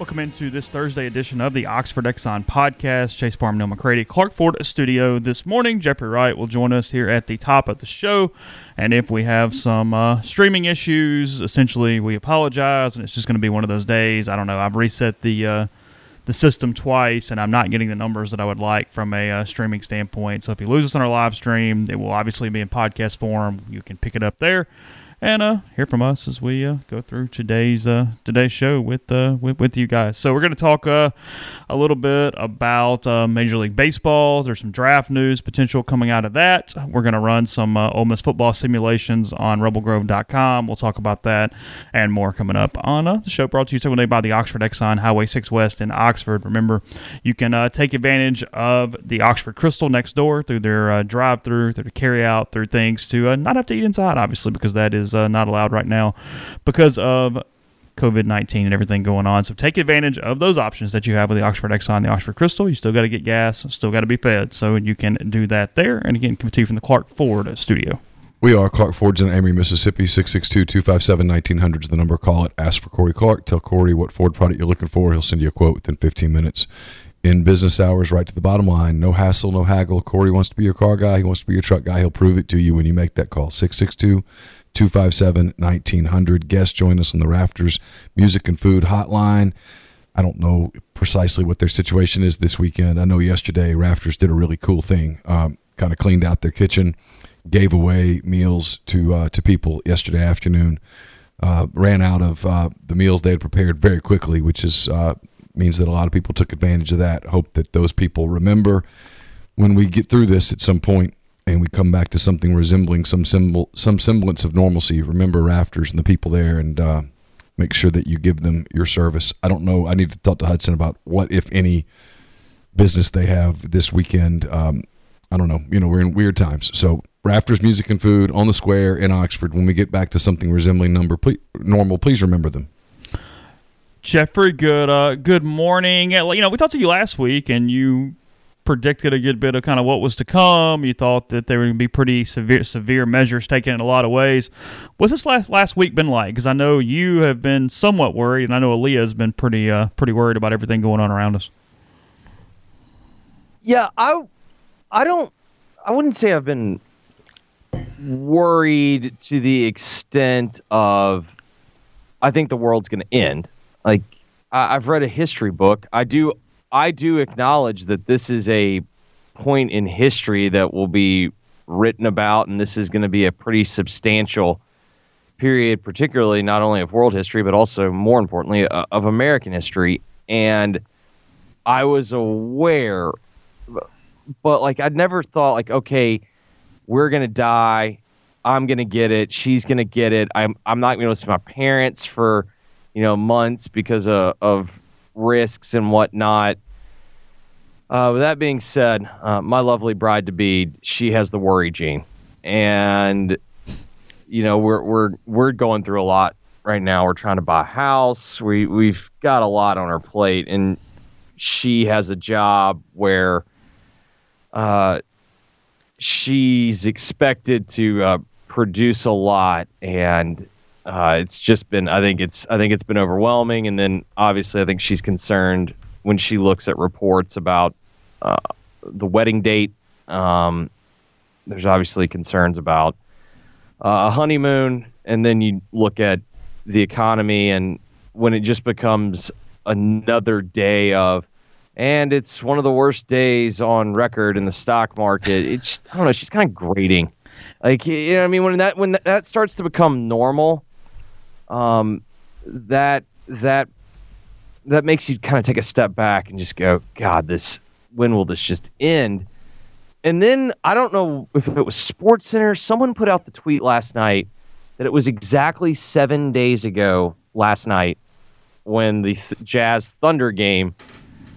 Welcome into this Thursday edition of the Oxford Exxon podcast. Chase Parham, Neal McCready, Clark Ford Studio this morning. Jeffrey Wright will join us here at the top of the show. And if we have some uh, streaming issues, essentially we apologize, and it's just going to be one of those days. I don't know. I've reset the uh, the system twice, and I'm not getting the numbers that I would like from a uh, streaming standpoint. So if you lose us on our live stream, it will obviously be in podcast form. You can pick it up there and uh, hear from us as we uh, go through today's uh, today's show with, uh, with with you guys. So we're going to talk uh, a little bit about uh, Major League Baseball. There's some draft news potential coming out of that. We're going to run some uh, Ole Miss football simulations on RebelGrove.com. We'll talk about that and more coming up on uh, the show. Brought to you today by the Oxford Exxon Highway 6 West in Oxford. Remember, you can uh, take advantage of the Oxford Krystal next door through their uh, drive-through, through the carry-out, through things to uh, not have to eat inside, obviously, because that is uh, not allowed right now because of COVID 19 and everything going on. So take advantage of those options that you have with the Oxford Exxon, the Oxford Krystal. You still got to get gas, still got to be fed. So you can do that there. And again, coming to you from the Clark Ford studio. We are Clark Ford's in Amory, Mississippi. 662-257-1900 is the number. Call it. Ask for Corey Clark. Tell Corey what Ford product you're looking for. He'll send you a quote within 15 minutes. In business hours, right to the bottom line. No hassle, no haggle. Corey wants to be your car guy. He wants to be your truck guy. He'll prove it to you when you make that call. 662-257-1900. Guests join us on the Rafters Music and Food Hotline. I don't know precisely what their situation is this weekend. I know yesterday Rafters did a really cool thing. Um, kind of cleaned out their kitchen, gave away meals to uh, to people yesterday afternoon. Uh, ran out of uh, the meals they had prepared very quickly, which is uh, means that a lot of people took advantage of that. Hope that those people remember when we get through this at some point and we come back to something resembling some symbol, some semblance of normalcy. Remember Rafters and the people there, and uh, make sure that you give them your service. I don't know. I need to talk to Hudson about what, if any, business they have this weekend. Um, I don't know. You know, we're in weird times. So Rafters Music and Food on the Square in Oxford. When we get back to something resembling number normal, please remember them. Jeffrey, good uh, good morning. You know, we talked to you last week, and you predicted a good bit of kind of what was to come. You thought that there were going to be pretty severe severe measures taken in a lot of ways. What's this last last week been like? Because I know you have been somewhat worried, and I know Aaliyah has been pretty uh, pretty worried about everything going on around us. Yeah, I I don't I wouldn't say I've been worried to the extent of I think the world's going to end. Like I, I've read a history book. I do I do acknowledge that this is a point in history that will be written about and this is going to be a pretty substantial period particularly not only of world history but also more importantly uh, of American history. And I was aware but like I'd never thought like okay we're gonna die. I'm gonna get it. She's gonna get it. I'm I'm not gonna see my parents for you know months because of, of risks and whatnot. Uh, with that being said uh, my lovely bride to be she has the worry gene. And you know we're we're we're going through a lot right now. We're trying to buy a house. We we've got a lot on our plate. And she has a job where uh, she's expected to uh, produce a lot, and uh, it's just been. I think it's. I think it's been overwhelming, and then obviously, I think she's concerned when she looks at reports about uh, the wedding date. Um, there's obviously concerns about uh, a honeymoon, and then you look at the economy, and when it just becomes another day of and it's one of the worst days on record in the stock market. It's I don't know. She's kind of grating, like you know. what I mean, when that when that starts to become normal, um, that that that makes you kind of take a step back and just go, God, this when will this just end? And then I don't know if it was Sports Center. Someone put out the tweet last night that it was exactly seven days ago last night when the th- Jazz Thunder game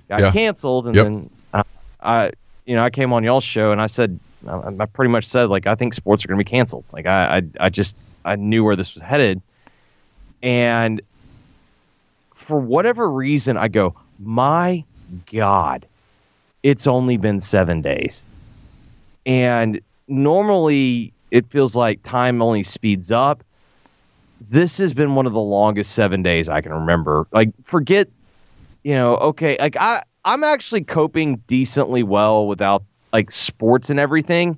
got Yeah. canceled, and Yep. then I, I, you know, I came on y'all's show and I said, I, I pretty much said like I think sports are going to be canceled. Like I, I, I just I knew where this was headed, and for whatever reason, I go, my God, it's only been seven days, and normally it feels like time only speeds up this has been one of the longest seven days I can remember. Like, forget, you know, okay, like I, I'm actually coping decently well without like sports and everything,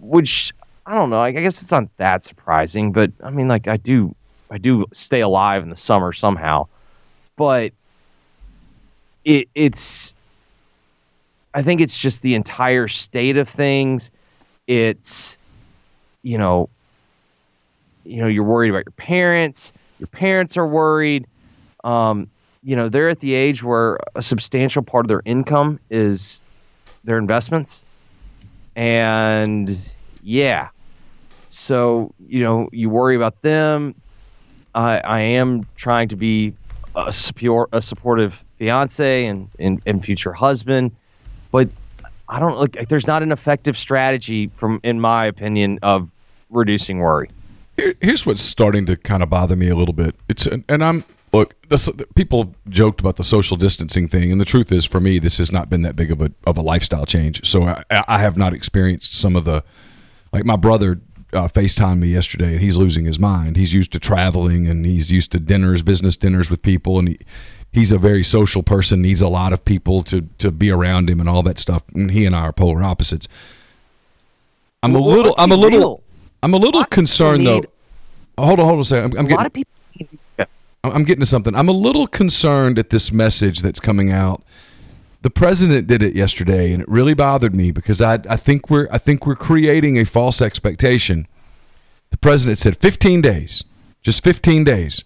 which I don't know. I guess it's not that surprising, but I mean, like, I do, I do stay alive in the summer somehow, but it, it's, I think it's just the entire state of things. It's, you know, you know you're worried about your parents your parents are worried. Um, you know they're at the age where a substantial part of their income is their investments. And yeah so you know you worry about them i i am trying to be a support a supportive fiance and, and and future husband but i don't like there's not an effective strategy from in my opinion of reducing worry Here- here's what's starting to kind of bother me a little bit. It's and I'm look. This, people joked about the social distancing thing, and the truth is, for me, this has not been that big of a of a lifestyle change. So I, I have not experienced some of the like my brother uh, FaceTimed me yesterday, and he's losing his mind. He's used to traveling, and he's used to dinners, business dinners with people, and he. He's a very social person. Needs a lot of people to to be around him and all that stuff. And he and I are polar opposites. I'm a little. I'm a little. real. I'm a little concerned though. Hold on, hold on a second. I'm, I'm a getting, lot of people yeah. I'm getting to something. I'm a little concerned at this message that's coming out. The president did it yesterday, and it really bothered me because I I think we're I think we're creating a false expectation. The president said 15 days, just 15 days,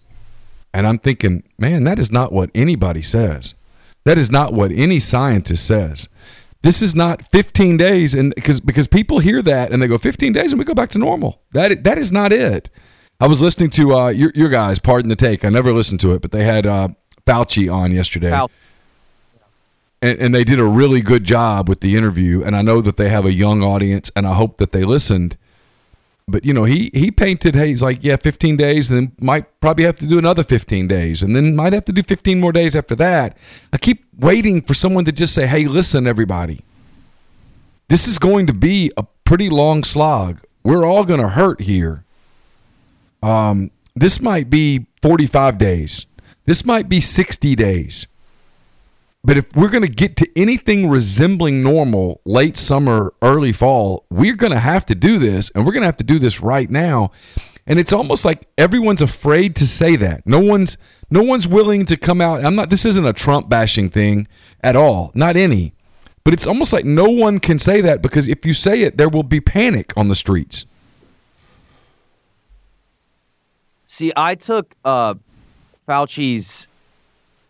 and I'm thinking, man, that is not what anybody says. That is not what any scientist says. This is not 15 days, and because because people hear that and they go 15 days and we go back to normal. That that is not it. I was listening to uh, your your guys. Pardon the take. I never listened to it, but they had uh, Fauci on yesterday, Fauci. And, and they did a really good job with the interview. And I know that they have a young audience, and I hope that they listened. But you know, he he painted. Hey, he's like, yeah, 15 days, and then might probably have to do another 15 days, and then might have to do 15 more days after that. I keep waiting for someone to just say, hey, listen, everybody, this is going to be a pretty long slog. We're all going to hurt here. Um, this might be 45 days. This might be 60 days. But if we're going to get to anything resembling normal late summer, early fall, we're going to have to do this and we're going to have to do this right now. And it's almost like everyone's afraid to say that. No one's no one's willing to come out. I'm not this isn't a Trump bashing thing at all. Not any. But it's almost like no one can say that because if you say it there will be panic on the streets. See, I took uh, Fauci's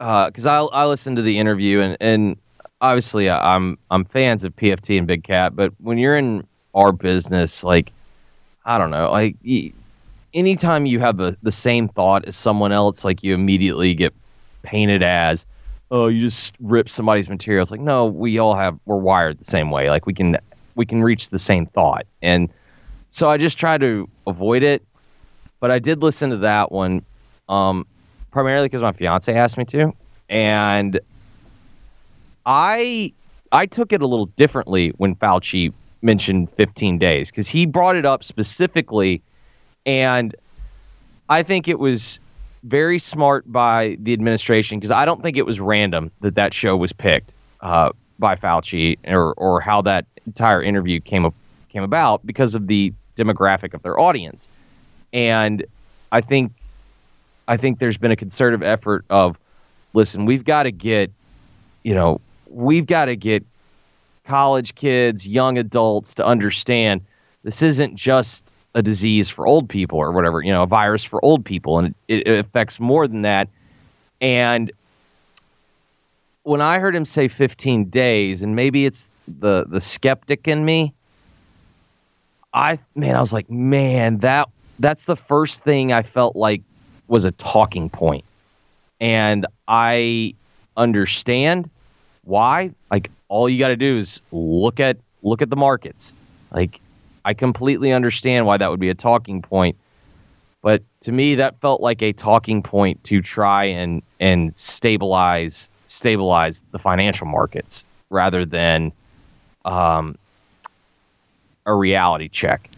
because I I listened to the interview and and obviously I- I'm I'm fans of PFT and Big Cat, but when you're in our business, like I don't know, like anytime you have the the same thought as someone else, like you immediately get painted as, oh, you just rip somebody's materials. Like no, we all have we're wired the same way. Like we can we can reach the same thought, and so I just try to avoid it. But I did listen to that one. Um, primarily because my fiance asked me to, and I I took it a little differently when Fauci mentioned 15 days because he brought it up specifically, and I think it was very smart by the administration because I don't think it was random that that show was picked uh, by Fauci or or how that entire interview came up, came about because of the demographic of their audience, and I think I think there's been a concerted effort of, listen, we've got to get, you know, we've got to get college kids, young adults to understand this isn't just a disease for old people or whatever, you know, a virus for old people, and it, it affects more than that. And when I heard him say 15 days, and maybe it's the the skeptic in me, I man, I was like, man, that that's the first thing I felt like was a talking point and I understand why. Like all you got to do is look at look at the markets. Like I completely understand why that would be a talking point. But to me that felt like a talking point to try and and stabilize stabilize the financial markets rather than um, a reality check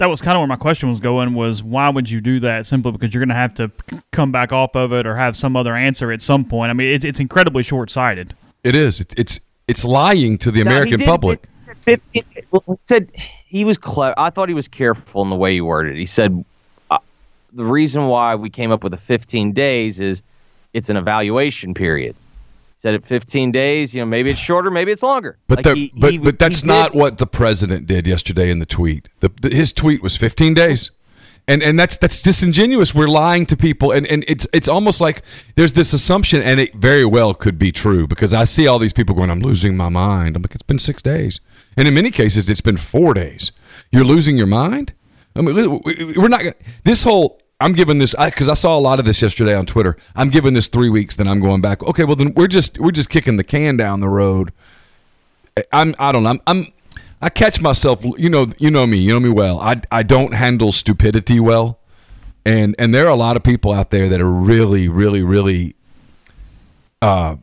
that was kind of where my question was going was why would you do that simply because you're going to have to come back off of it or have some other answer at some point? I mean it's, it's incredibly short-sighted. It is. It's it's, it's lying to the american did, public. it, it, it, said he was clever i thought he was careful in the way he worded it. He said uh, the reason why we came up with the 15 days is it's an evaluation period said it 15 days. You know, maybe it's shorter, maybe it's longer. But like he, but, he, but that's not what the president did yesterday in the tweet. The, the, his tweet was 15 days. And, and that's that's disingenuous. We're lying to people, and, and it's it's almost like there's this assumption, and it very well could be true because I see all these people going, "I'm losing my mind." I'm like, it's been six days, and in many cases, it's been four days. You're losing your mind. I mean, we're not. This whole I'm giving this because I, I, saw a lot of this yesterday on Twitter. I'm giving this three weeks, then I'm going back. Okay, well then we're just we're just kicking the can down the road. I'm I don't know. I'm, I'm I catch myself. You know you know me. You know me well. I I don't handle stupidity well, and and there are a lot of people out there that are really really really. Uh,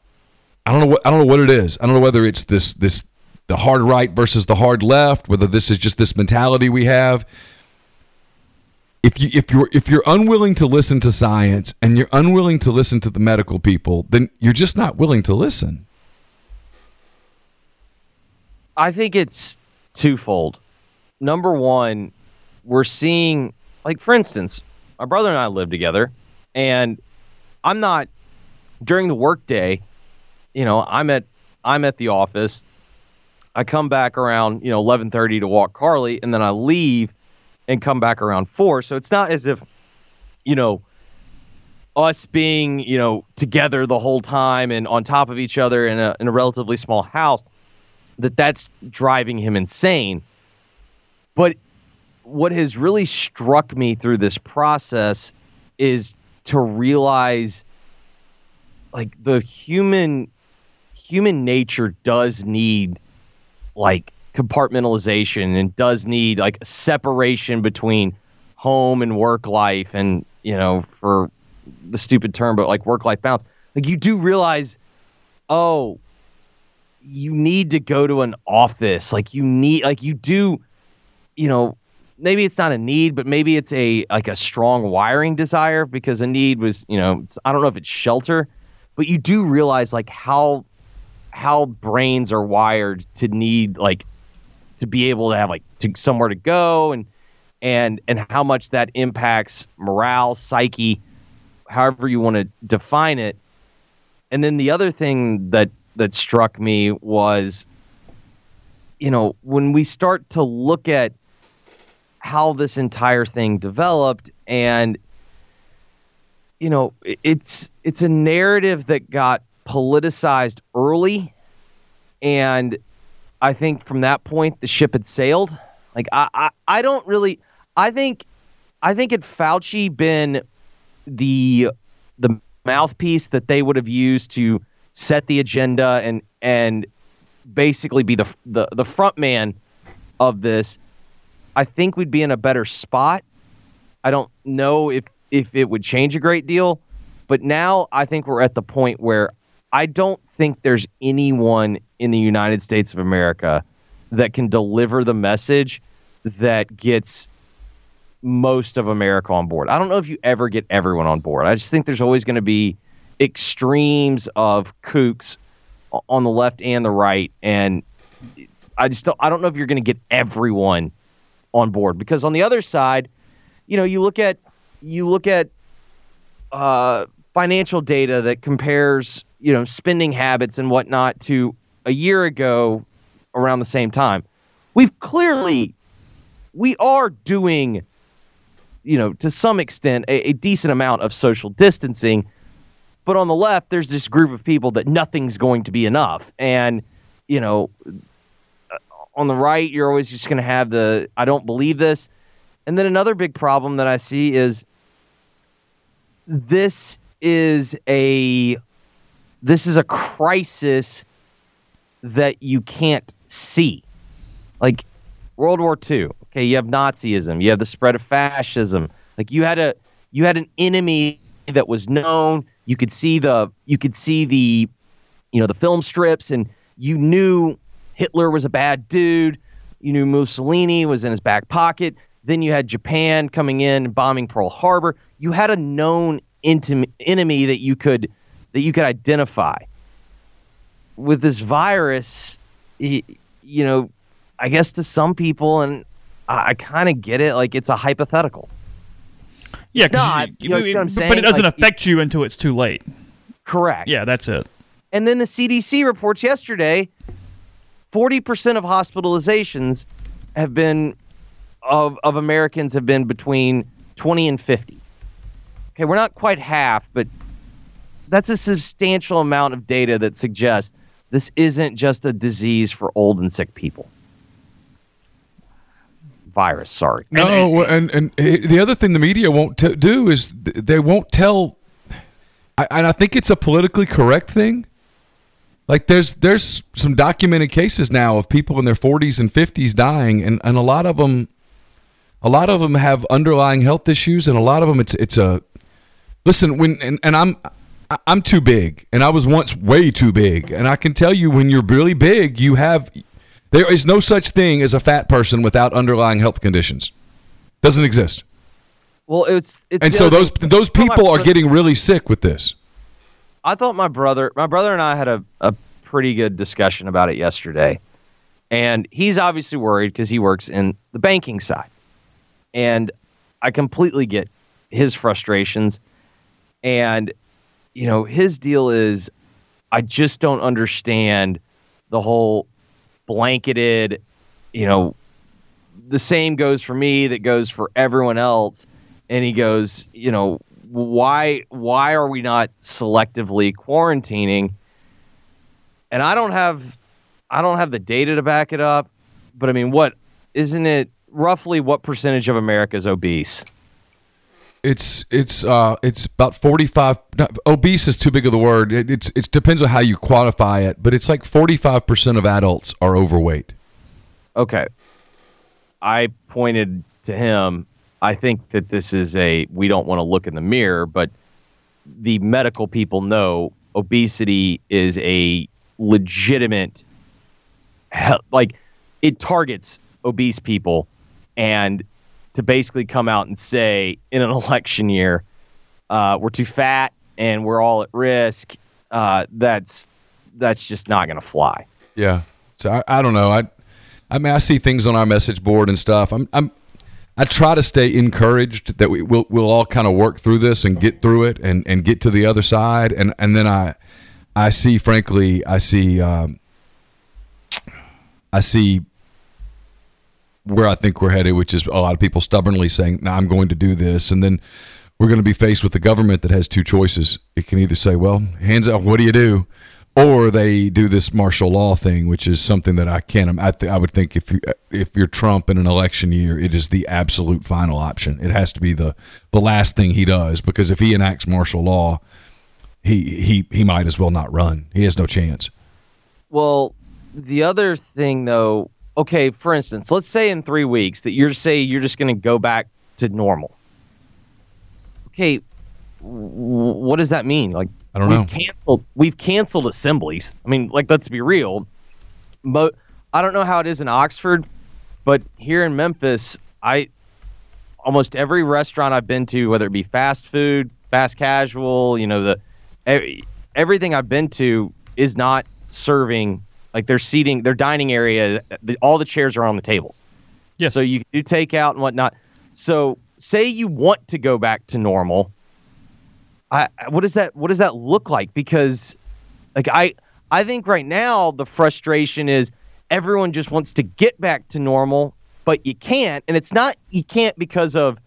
I don't know what I don't know what it is. I don't know whether it's this this the hard right versus the hard left. Whether this is just this mentality we have if you if you're if you're unwilling to listen to science and you're unwilling to listen to the medical people, then you're just not willing to listen. I think it's twofold. Number one, we're seeing like for instance, my brother and I live together and I'm not during the workday, you know, I'm at I'm at the office. I come back around, you know, 11:30 to walk Carly and then I leave and come back around four. So it's not as if, you know, us being, you know, together the whole time and on top of each other in a, in a relatively small house, that that's driving him insane. But what has really struck me through this process is to realize like the human human nature does need like compartmentalization and does need like separation between home and work life and you know for the stupid term but like work life balance. Like you do realize oh you need to go to an office. Like you need like you do you know maybe it's not a need but maybe it's a like a strong wiring desire because a need was you know i don't know if it's shelter but you do realize like how how brains are wired to need like to be able to have like to somewhere to go and and and how much that impacts morale, psyche, however you want to define it. And then the other thing that that struck me was you know, when we start to look at how this entire thing developed and you know, it's it's a narrative that got politicized early and I think from that point the ship had sailed. Like I, I, I don't really. I think, I think had Fauci been the the mouthpiece that they would have used to set the agenda and and basically be the the the front man of this, I think we'd be in a better spot. I don't know if if it would change a great deal, but now I think we're at the point where I don't think there's anyone in the United States of America that can deliver the message that gets most of America on board. I don't know if you ever get everyone on board. I just think there's always going to be extremes of kooks on the left and the right and I just don't I don't know if you're going to get everyone on board because on the other side, you know, you look at you look at uh, financial data that compares you know spending habits and whatnot to a year ago around the same time. We've clearly we are doing you know to some extent a, a, decent amount of social distancing but on the left there's this group of people that nothing's going to be enough. And you know uh, on the right you're always just going to have the i don't believe this. And then another big problem that i see is this is a this is a crisis that you can't see. Like World War II. Okay, you have Nazism, you have the spread of fascism. Like you had a you had an enemy that was known. You could see the you could see the you know the film strips and you knew Hitler was a bad dude. You knew Mussolini was in his back pocket. Then you had Japan coming in and bombing Pearl Harbor. You had a known enemy that you could that you could identify. With this virus, you know, I guess to some people, and I, I kind of get it. Like it's a hypothetical. Yeah, It's not, you know what I'm but it doesn't Like, affect you until it's too late. Correct. Yeah, that's it. And then the CDC reports yesterday 40% of hospitalizations have been of of Americans have been between 20 and 50. Okay, we're not quite half, but that's a substantial amount of data that suggests this isn't just a disease for old and sick people. Virus, sorry. No, and, and the other thing the media won't t- do is they won't tell, I, and I think it's a politically correct thing. Like there's there's some documented cases now of people in their 40s and 50s dying, and, and a lot of them, a lot of them have underlying health issues, and a lot of them it's it's a listen when and, and I'm I- I'm too big, and I was once way too big, and I can tell you when you're really big, you have there is no such thing as a fat person without underlying health conditions. Doesn't exist. Well, it's it's And so those thing- those I thought my people are getting really sick with this. I thought my brother, my brother and I had a, a pretty good discussion about it yesterday. And he's obviously worried because he works in the banking side. And I completely get his frustrations. And, you know, his deal is I just don't understand the whole blanketed, you know, the same goes for me that goes for everyone else. And he goes, you know, why why are we not selectively quarantining? And I don't have I don't have the data to back it up, but I mean, what isn't it roughly what percentage of America is obese? It's it's uh it's about forty five. Obese is too big of the word. It, it's it depends on how you quantify it, but it's like forty five percent of adults are overweight. Okay. I pointed to him. I think that this is a we don't want to look in the mirror, but the medical people know obesity is a legitimate like it targets obese people and to basically come out and say in an election year uh, we're too fat and we're all at risk uh, that's that's just not going to fly Yeah. So I, I don't know. I I mean I see things on our message board and stuff. I'm I'm I try to stay encouraged that we will we'll all kind of work through this and get through it and, and get to the other side. And and then I I see frankly I see um, I see where I think we're headed, which is a lot of people stubbornly saying, "No, I'm going to do this," and then we're going to be faced with a government that has two choices. It can either say, "Well, hands out, what do you do?" or they do this martial law thing, which is something that I can't. I, th- I would think if you if you're Trump in an election year, it is the absolute final option. It has to be the the last thing he does because if he enacts martial law, he he he might as well not run. He has no chance. Well, the other thing though, okay, for instance, let's say in three weeks that you're say you're just going to go back to normal. Okay, w- what does that mean? Like, I don't we've know. canceled we've canceled assemblies. I mean, like, let's be real. But I don't know how it is in Oxford, but here in Memphis, I almost every restaurant I've been to, whether it be fast food, fast casual, you know, the every, everything I've been to is not serving like their seating, their dining area. The, all the chairs are on the tables. Yeah. So you can do takeout and whatnot. So say you want to go back to normal. I I- what does that what does that look like? Because like I I think right now the frustration is everyone just wants to get back to normal, but you can't. And it's not you can't because of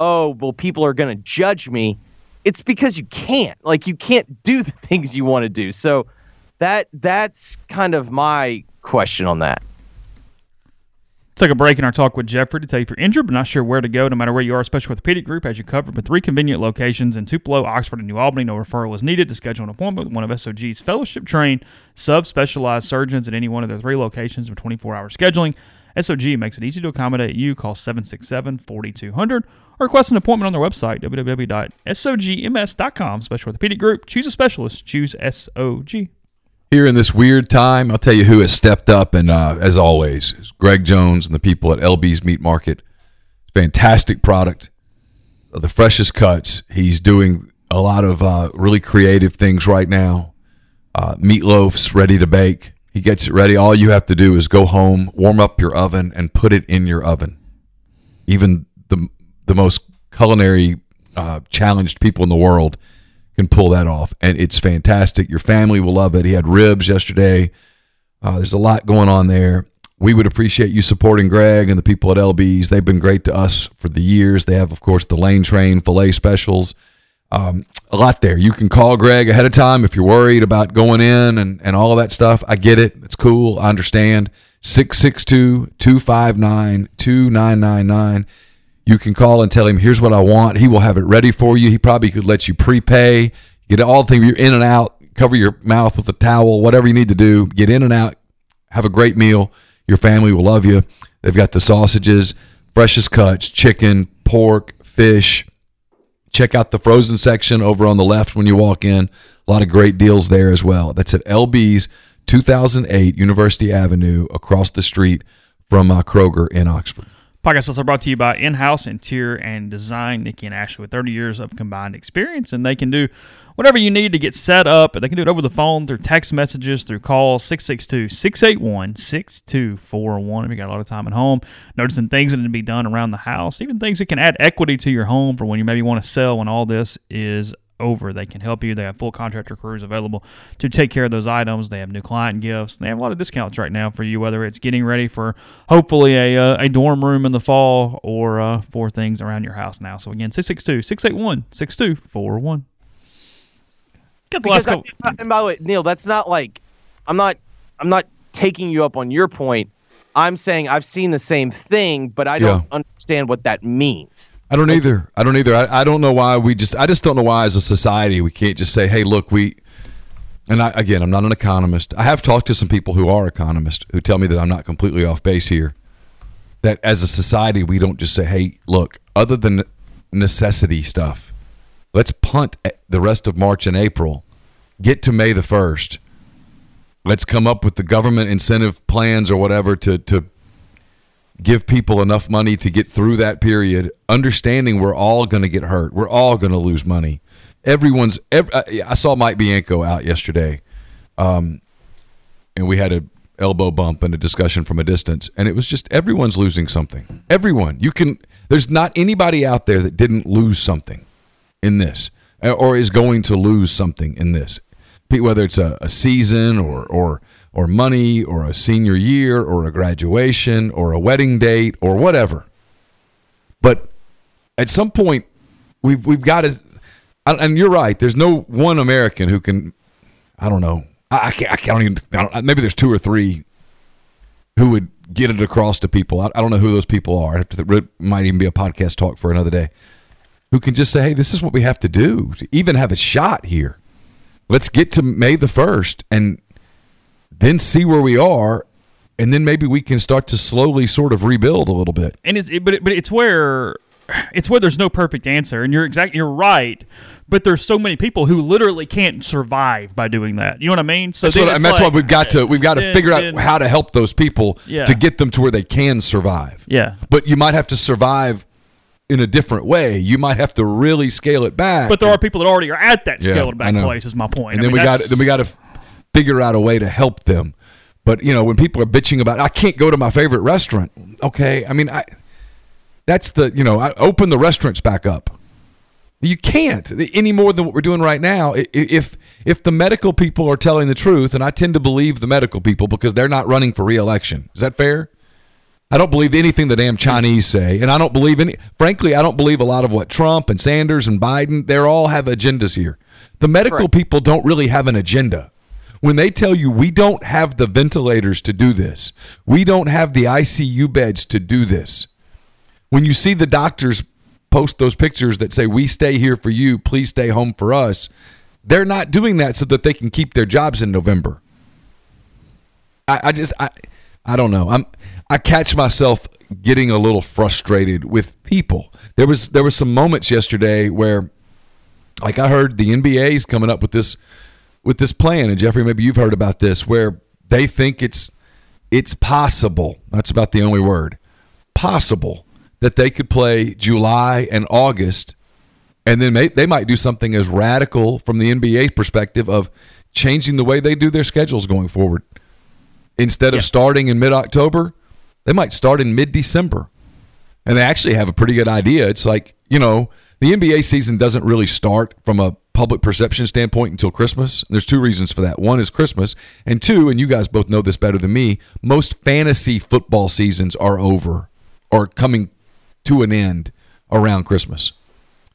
oh well people are going to judge me. It's because you can't. Like you can't do the things you want to do. So that that's kind of my question on that. Take a break in our talk with Jeffrey to tell you if you're injured but not sure where to go, no matter where you are, Special Orthopedic Group has you covered with three convenient locations in Tupelo, Oxford, and New Albany. No referral is needed to schedule an appointment with one of SOG's fellowship trained, sub specialized surgeons at any one of their three locations with 24 hour scheduling. SOG makes it easy to accommodate you. Call 767 4200 or request an appointment on their website, www.sogms.com. Special Orthopedic Group. Choose a specialist. Choose SOG here in this weird time, I'll tell you who has stepped up, and uh, as always, Greg Jones and the people at LB's Meat Market. Fantastic product, the freshest cuts. He's doing a lot of uh, really creative things right now. Uh, meatloaf's ready to bake. He gets it ready. All you have to do is go home, warm up your oven, and put it in your oven. Even the the most culinary uh, challenged people in the world can pull that off, and it's fantastic. Your family will love it. He had ribs yesterday. Uh, there's a lot going on there. We would appreciate you supporting Greg and the people at LB's. They've been great to us for the years. They have, of course, the Lane Train filet specials. Um, a lot there. You can call Greg ahead of time if you're worried about going in and, and all of that stuff. I get it. It's cool. I understand. 662 259 2999 you can call and tell him, here's what I want. He will have it ready for you. He probably could let you prepay, get all the things, you're in and out, cover your mouth with a towel, whatever you need to do. Get in and out, have a great meal. Your family will love you. They've got the sausages, freshest cuts, chicken, pork, fish. Check out the frozen section over on the left when you walk in. A lot of great deals there as well. That's at LB's 2008 University Avenue across the street from uh, Kroger in Oxford. Podcast also brought to you by In-House Interior and Design, Nikki and Ashley, with 30 years of combined experience, and they can do whatever you need to get set up. They can do it over the phone, through text messages, through calls, 662-681-6241 if you got a lot of time at home, noticing things that need to be done around the house, even things that can add equity to your home for when you maybe want to sell when all this is over. They can help you. They have full contractor crews available to take care of those items. They have new client gifts. They have a lot of discounts right now for you, whether it's getting ready for hopefully a, uh, a dorm room in the fall or uh, for things around your house now. So again, 662 681 6241. Get the last couple. I, and by the way, Neal, that's not like I'm not I'm not taking you up on your point. I'm saying I've seen the same thing, but I don't yeah. understand what that means. I don't either. I don't either. I, I don't know why we just. I just don't know why, as a society, we can't just say, "Hey, look, we." And I, again, I'm not an economist. I have talked to some people who are economists who tell me that I'm not completely off base here. That as a society, we don't just say, "Hey, look," other than necessity stuff, let's punt the rest of March and April, get to May the first. Let's come up with the government incentive plans or whatever to to give people enough money to get through that period, understanding we're all going to get hurt. We're all going to lose money. Everyone's. Every, I saw Mike Bianco out yesterday, um, and we had a elbow bump and a discussion from a distance, and it was just everyone's losing something. Everyone. You can. There's not anybody out there that didn't lose something in this, or is going to lose something in this, whether it's a, a season or or or money or a senior year or a graduation or a wedding date or whatever. But at some point, we've we've got to. And you're right. There's no one American who can. I don't know. I, I can't. I can't even. I maybe there's two or three who would get it across to people. I, I don't know who those people are. It might even be a podcast talk for another day. Who can just say, "Hey, this is what we have to do to even have a shot here." Let's get to May the first and then see where we are and then maybe we can start to slowly sort of rebuild a little bit. And it's it, but it, but it's where it's where there's no perfect answer, and you're exact you're right. But there's so many people who literally can't survive by doing that. You know what I mean? So that's, what, and that's like, why we've got to we've got to then, figure out then, how to help those people yeah. to get them to where they can survive. Yeah. But you might have to survive in a different way. You might have to really scale it back. But there are people that already are at that scaled yeah, back place. Is my point. And I then mean, we got then we got to figure out a way to help them. But you know, when people are bitching about I can't go to my favorite restaurant, okay? I mean, I that's the you know, I open the restaurants back up. You can't any more than what we're doing right now. If if the medical people are telling the truth, and I tend to believe the medical people because they're not running for reelection. Is that fair? I don't believe anything the damn Chinese say, and I don't believe any. Frankly, I don't believe a lot of what Trump and Sanders and Biden. They all have agendas here. The medical right. people don't really have an agenda When they tell you we don't have the ventilators to do this, we don't have the ICU beds to do this. When you see the doctors post those pictures that say we stay here for you, please stay home for us, they're not doing that so that they can keep their jobs in November. I, I just I I don't know. I'm I catch myself getting a little frustrated with people. There was there was some moments yesterday where like I heard the NBA's coming up with this with this plan and Jeffrey maybe you've heard about this where they think it's it's possible. That's about the only word. Possible that they could play July and August and then may, they might do something as radical from the NBA perspective of changing the way they do their schedules going forward. Instead of starting in mid-October, they might start in mid-December. And they actually have a pretty good idea. It's like, you know, the NBA season doesn't really start from a public perception standpoint until Christmas. There's two reasons for that. One is Christmas, and two, and you guys both know this better than me, most fantasy football seasons are over or coming to an end around Christmas.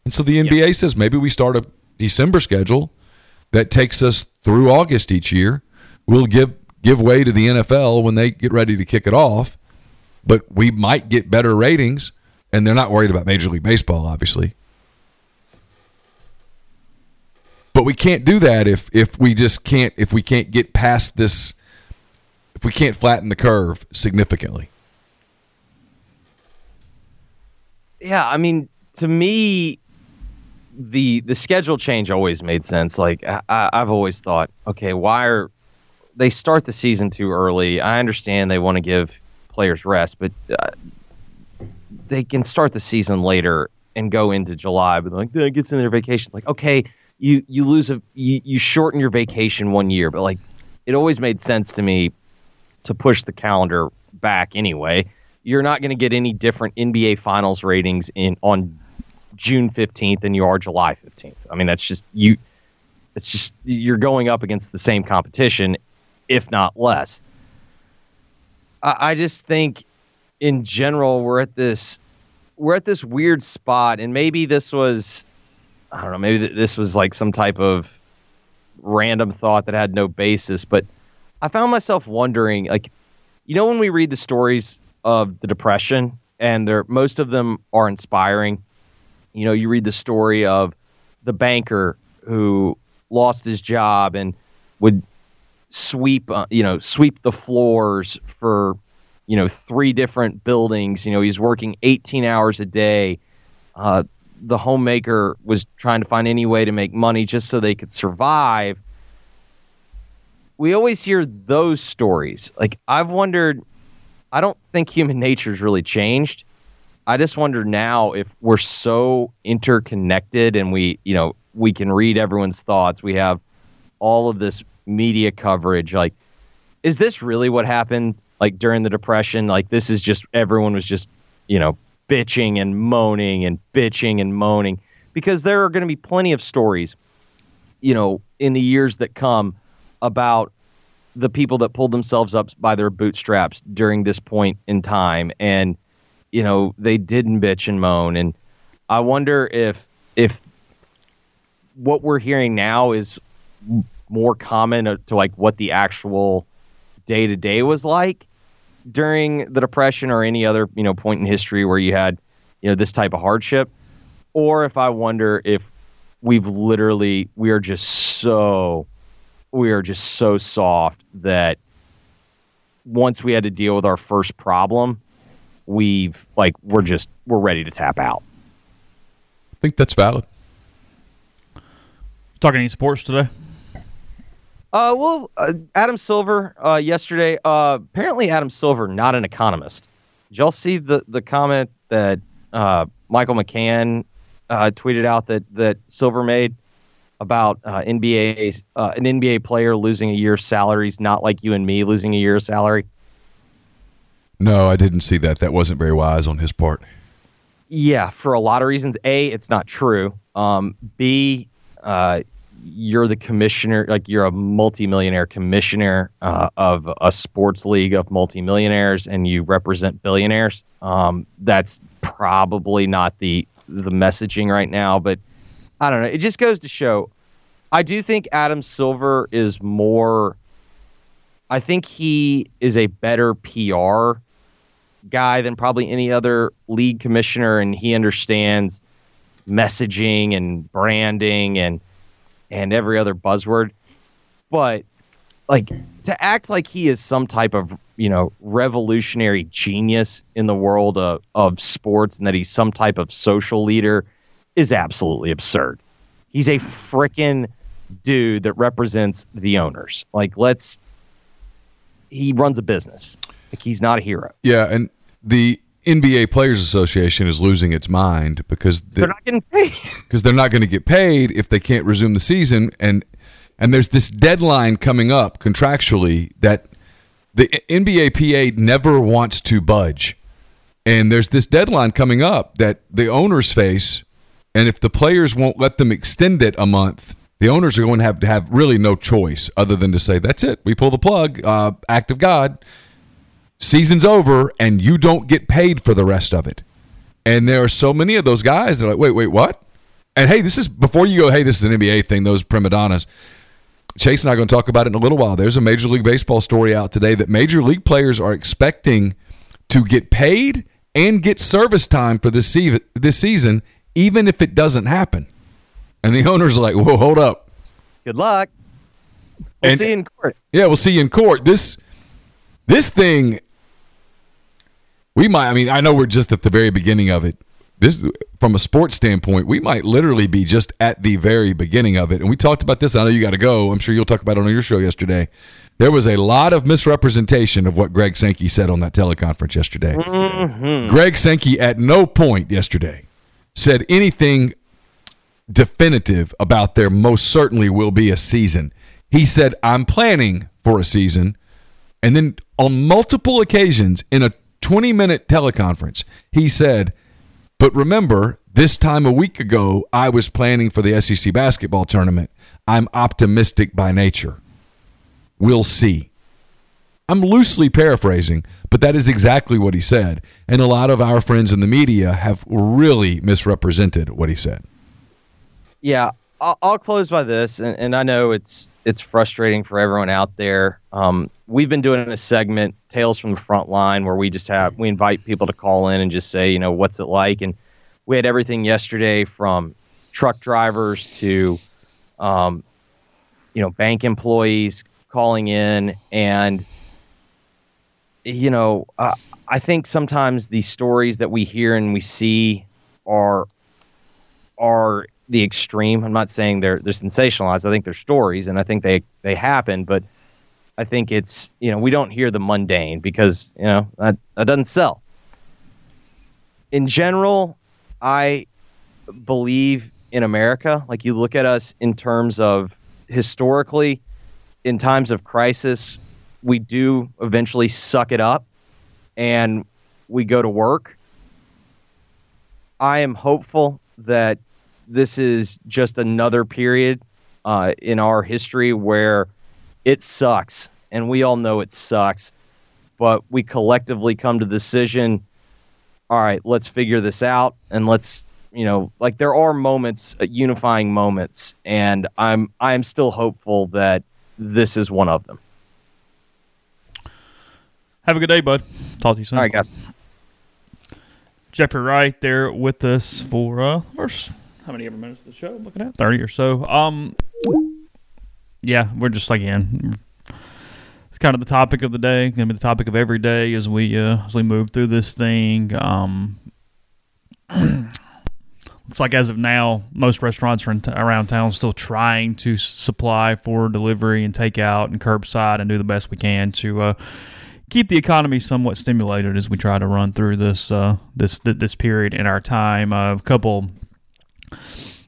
And so the NBA says maybe we start a December schedule that takes us through August each year. We'll give give way to the NFL when they get ready to kick it off, but we might get better ratings and they're not worried about Major League Baseball obviously. But we can't do that if if we just can't if we can't get past this if we can't flatten the curve significantly. Yeah, I mean, to me, the the schedule change always made sense. Like I, I've always thought, okay, why are they start the season too early? I understand they want to give players rest, but uh, they can start the season later and go into July. But like, then it gets in their vacations. Like, okay, you you lose a you, you shorten your vacation one year, but like, it always made sense to me to push the calendar back anyway. You're not going to get any different NBA Finals ratings in on June 15th than you are July 15th. I mean, that's just you. It's just you're going up against the same competition, if not less. I, I just think, in general, we're at this we're at this weird spot, and maybe this was, I don't know, maybe this was like some type of random thought that had no basis, but I found myself wondering, like, you know, when we read the stories of the depression, and they're most of them are inspiring. You know, you read the story of the banker who lost his job and would sweep, uh, you know, sweep the floors for, you know, three different buildings. You know, he's working 18 hours a day. Uh, the homemaker was trying to find any way to make money just so they could survive. We always hear those stories. Like, I've wondered, I don't think human nature's really changed. I just wonder now if we're so interconnected and we, you know, we can read everyone's thoughts. We have all of this media coverage. Like, is this really what happened? Like during the depression? Like this is just everyone was just, you know, bitching and moaning and bitching and moaning because there are going to be plenty of stories, you know, in the years that come about the people that pulled themselves up by their bootstraps during this point in time and you know they didn't bitch and moan. And i wonder if if what we're hearing now is more common uh, to like what the actual day to day was like during the depression or any other you know point in history where you had you know this type of hardship or if i wonder if we've literally we are just so we are just so soft that once we had to deal with our first problem we've like we're just we're ready to tap out. I think that's valid. Talking any sports today? Uh, well, uh, Adam Silver uh, yesterday. Uh, apparently, Adam Silver not an economist. Did y'all see the the comment that uh, Michael McCann uh, tweeted out that that Silver made about uh, NBA uh, an NBA player losing a year's salary is not like you and me losing a year's salary. No, I didn't see that. That wasn't very wise on his part. Yeah, for a lot of reasons. A, it's not true. Um, B, uh, you're the commissioner, like you're a multimillionaire commissioner uh, of a sports league of multimillionaires, and you represent billionaires. Um, that's probably not the the messaging right now, but I don't know. It just goes to show. I do think Adam Silver is more. I think he is a better PR guy than probably any other league commissioner, and he understands messaging and branding and and every other buzzword. But like to act like he is some type of you know revolutionary genius in the world of, of sports and that he's some type of social leader is absolutely absurd. He's a freaking dude that represents the owners. Like let's he runs a business. Like he's not a hero. Yeah, and the NBA Players Association is losing its mind because they're not getting paid. Because they're not going to get paid if they can't resume the season, and and there's this deadline coming up contractually that the NBA PA never wants to budge, and there's this deadline coming up that the owners face, and if the players won't let them extend it a month. The owners are going to have to have really no choice other than to say, "That's it. We pull the plug. Uh, act of God season's over and you don't get paid for the rest of it. And there are so many of those guys that are like, wait, wait, what? And hey, this is before you go, hey, this is an NBA thing, those prima donnas. Chase and I are going to talk about it in a little while. There's a Major League Baseball story out today that Major League players are expecting to get paid and get service time for this, se- this season, even if it doesn't happen. And the owners are like, whoa, hold up. Good luck. We'll and, see you in court. Yeah, we'll see you in court. This this thing we might i mean i know we're just at the very beginning of it. This from a sports standpoint we might literally be just at the very beginning of it. And we talked about this i know you got to go. I'm sure you'll talk about it on your show yesterday. There was a lot of misrepresentation of what greg sankey said on that teleconference yesterday. Mm-hmm. greg sankey at no point yesterday said anything definitive about there most certainly will be a season. He said i'm planning for a season and then on multiple occasions in a 20 minute teleconference, he said, But remember, this time a week ago, I was planning for the SEC basketball tournament. I'm optimistic by nature. We'll see. I'm loosely paraphrasing, but that is exactly what he said. And a lot of our friends in the media have really misrepresented what he said. Yeah, I'll, I'll close by this, and, and I know it's it's frustrating for everyone out there. Um, we've been doing a segment, Tales from the Front Line, where we just have we invite people to call in and just say, you know, what's it like? And we had everything yesterday from truck drivers to, um, you know, bank employees calling in, and you know, uh, I think sometimes the stories that we hear and we see are are the extreme. I'm not saying they're they're sensationalized. I think they're stories, and I think they they happen. But I think it's you know we don't hear the mundane because you know that that doesn't sell. In general, I believe in America. Like you look at us in terms of historically, in times of crisis, we do eventually suck it up, and we go to work. I am hopeful that this is just another period uh, in our history where it sucks, and we all know it sucks, but we collectively come to the decision. All right, let's figure this out, and let's you know, like there are moments, uh, unifying moments, and I'm I'm still hopeful that this is one of them. Have a good day, bud. Talk to you soon. All right, guys. Jeffrey Wright there with us for uh, first how many ever minutes of the show? I'm looking at thirty or so. Um, yeah, we're just like in. It's kind of the topic of the day. Going to be the topic of every day as we uh, as we move through this thing. Um, looks like as of now, most restaurants around town still trying to supply for delivery and takeout and curbside and do the best we can to uh, keep the economy somewhat stimulated as we try to run through this uh, this this period in our time. Uh, a couple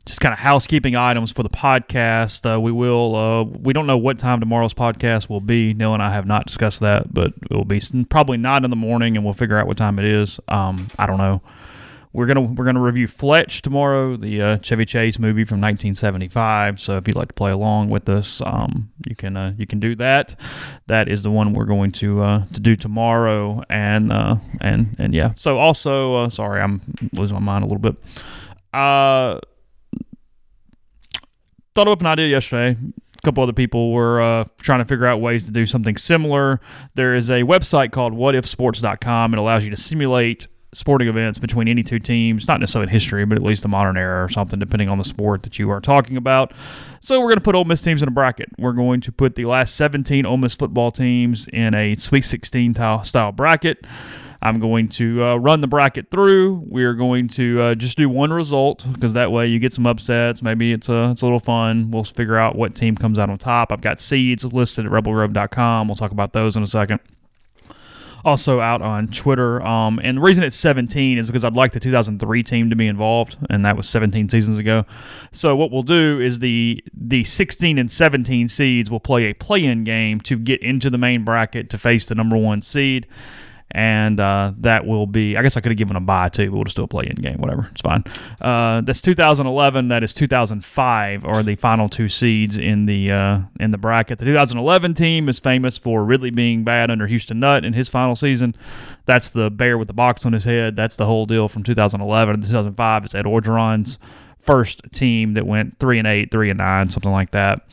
just kind of housekeeping items for the podcast. Uh, we will. Uh, we don't know what time tomorrow's podcast will be. Neal and I have not discussed that, but it will be probably not in the morning, and we'll figure out what time it is. Um, I don't know. We're gonna we're gonna review Fletch tomorrow, the uh, Chevy Chase movie from 1975. So if you'd like to play along with us, um, you can uh, you can do that. That is the one we're going to uh, to do tomorrow, and uh, and and yeah. So also, sorry, I'm losing my mind a little bit. Uh, thought up an idea yesterday. A couple other people were uh, trying to figure out ways to do something similar. There is a website called whatifsports.com. It allows you to simulate sporting events between any two teams, not necessarily in history, but at least the modern era or something, depending on the sport that you are talking about. So we're going to put Ole Miss teams in a bracket. We're going to put the last 17 Ole Miss football teams in a Sweet 16 style bracket. I'm going to uh, run the bracket through. We're going to uh, just do one result because that way you get some upsets. Maybe it's a it's a little fun. We'll figure out what team comes out on top. I've got seeds listed at rebelgrove.com. We'll talk about those in a second also out on Twitter. Um, and the reason it's 17 is because I'd like the 2003 team to be involved, and that was 17 seasons ago. So what we'll do is the the 16 and 17 seeds will play a play-in game to get into the main bracket to face the number one seed and uh, that will be. I guess I could have given a buy too, but we'll just do a play-in game, whatever. It's fine. Uh, that's 2011. That is 2005 are the final two seeds in the uh, in the bracket. The 2011 team is famous for Ridley being bad under Houston Nutt in his final season. That's the bear with the box on his head. That's the whole deal from 2011 to 2005. It's Ed Orgeron's first team that went three and eight, three and nine, something like that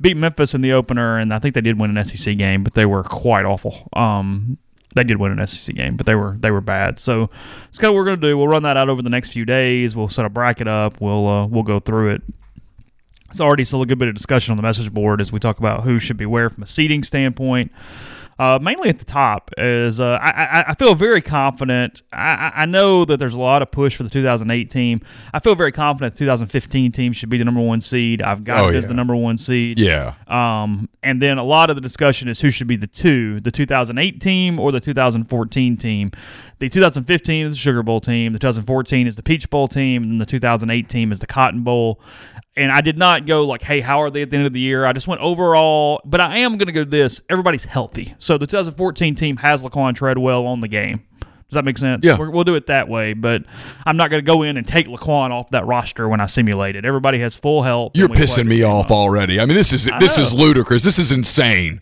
beat Memphis in the opener, and I think they did win an SEC game, but they were quite awful. Um, they did win an SEC game, but they were they were bad. So it's kind of what we're gonna do. We'll run that out over the next few days. We'll set a bracket up. We'll uh, we'll go through it. It's already still a good bit of discussion on the message board as we talk about who should be where from a seating standpoint uh, mainly at the top. Is uh, I, I feel very confident. I, I know that there's a lot of push for the 2008 team. I feel very confident the 2015 team should be the number one seed. I've got oh, it as the number one seed. Yeah. Um, and then a lot of the discussion is who should be the two, the 2008 team or the 2014 team. The 2015 is the Sugar Bowl team. The 2014 is the Peach Bowl team, and the 2008 team is the Cotton Bowl and I did not go like, hey, how are they at the end of the year? I just went overall, but I am going to go this. Everybody's healthy. So the 2014 team has Laquan Treadwell on the game. Does that make sense? Yeah. we will do it that way, but I'm not going to go in and take Laquan off that roster when I simulate it. Everybody has full health. You're pissing me off already. I mean, this is this is ludicrous. This is insane.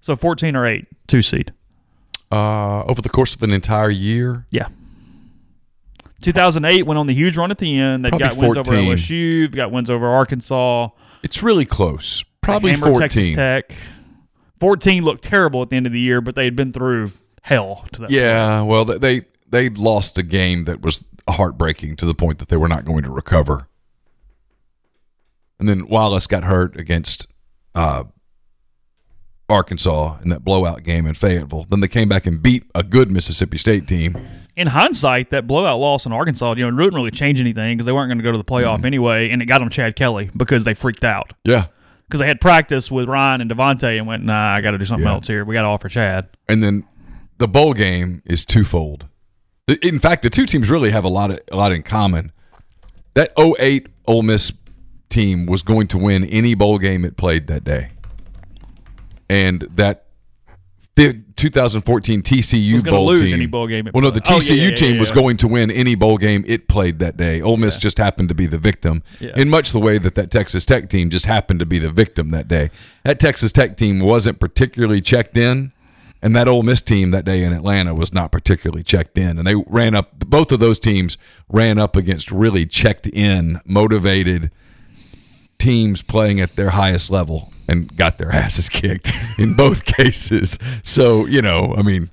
So 14 or 8, two seed. Uh, over the course of an entire year? Yeah. 2008 went on the huge run at the end. They've Probably got wins 14. over LSU. They've got wins over Arkansas. It's really close. Probably 14. Texas Tech. 14 looked terrible at the end of the year, but they had been through hell. To that yeah, point. well, they they lost a game that was heartbreaking to the point that they were not going to recover. And then Wallace got hurt against uh, Arkansas in that blowout game in Fayetteville. Then they came back and beat a good Mississippi State team in hindsight, that blowout loss in Arkansas, you know, it didn't really change anything because they weren't going to go to the playoff mm-hmm. anyway, and it got them Chad Kelly because they freaked out. Yeah. Because they had practice with Ryan and Devontae and went, nah, I got to do something yeah. else here. We got to offer Chad. And then the bowl game is twofold. In fact, the two teams really have a lot of a lot in common. That 08 Ole Miss team was going to win any bowl game it played that day. And that the 2014 TCU was bowl lose team. Any bowl game well, no, the TCU oh, yeah, yeah, team yeah, was going to win any bowl game it played that day. Ole Miss just happened to be the victim, in much the way that that Texas Tech team just happened to be the victim that day. That Texas Tech team wasn't particularly checked in, and that Ole Miss team that day in Atlanta was not particularly checked in, and they ran up. Both of those teams ran up against really checked in, motivated teams playing at their highest level and got their asses kicked in both cases. So, you know, I mean,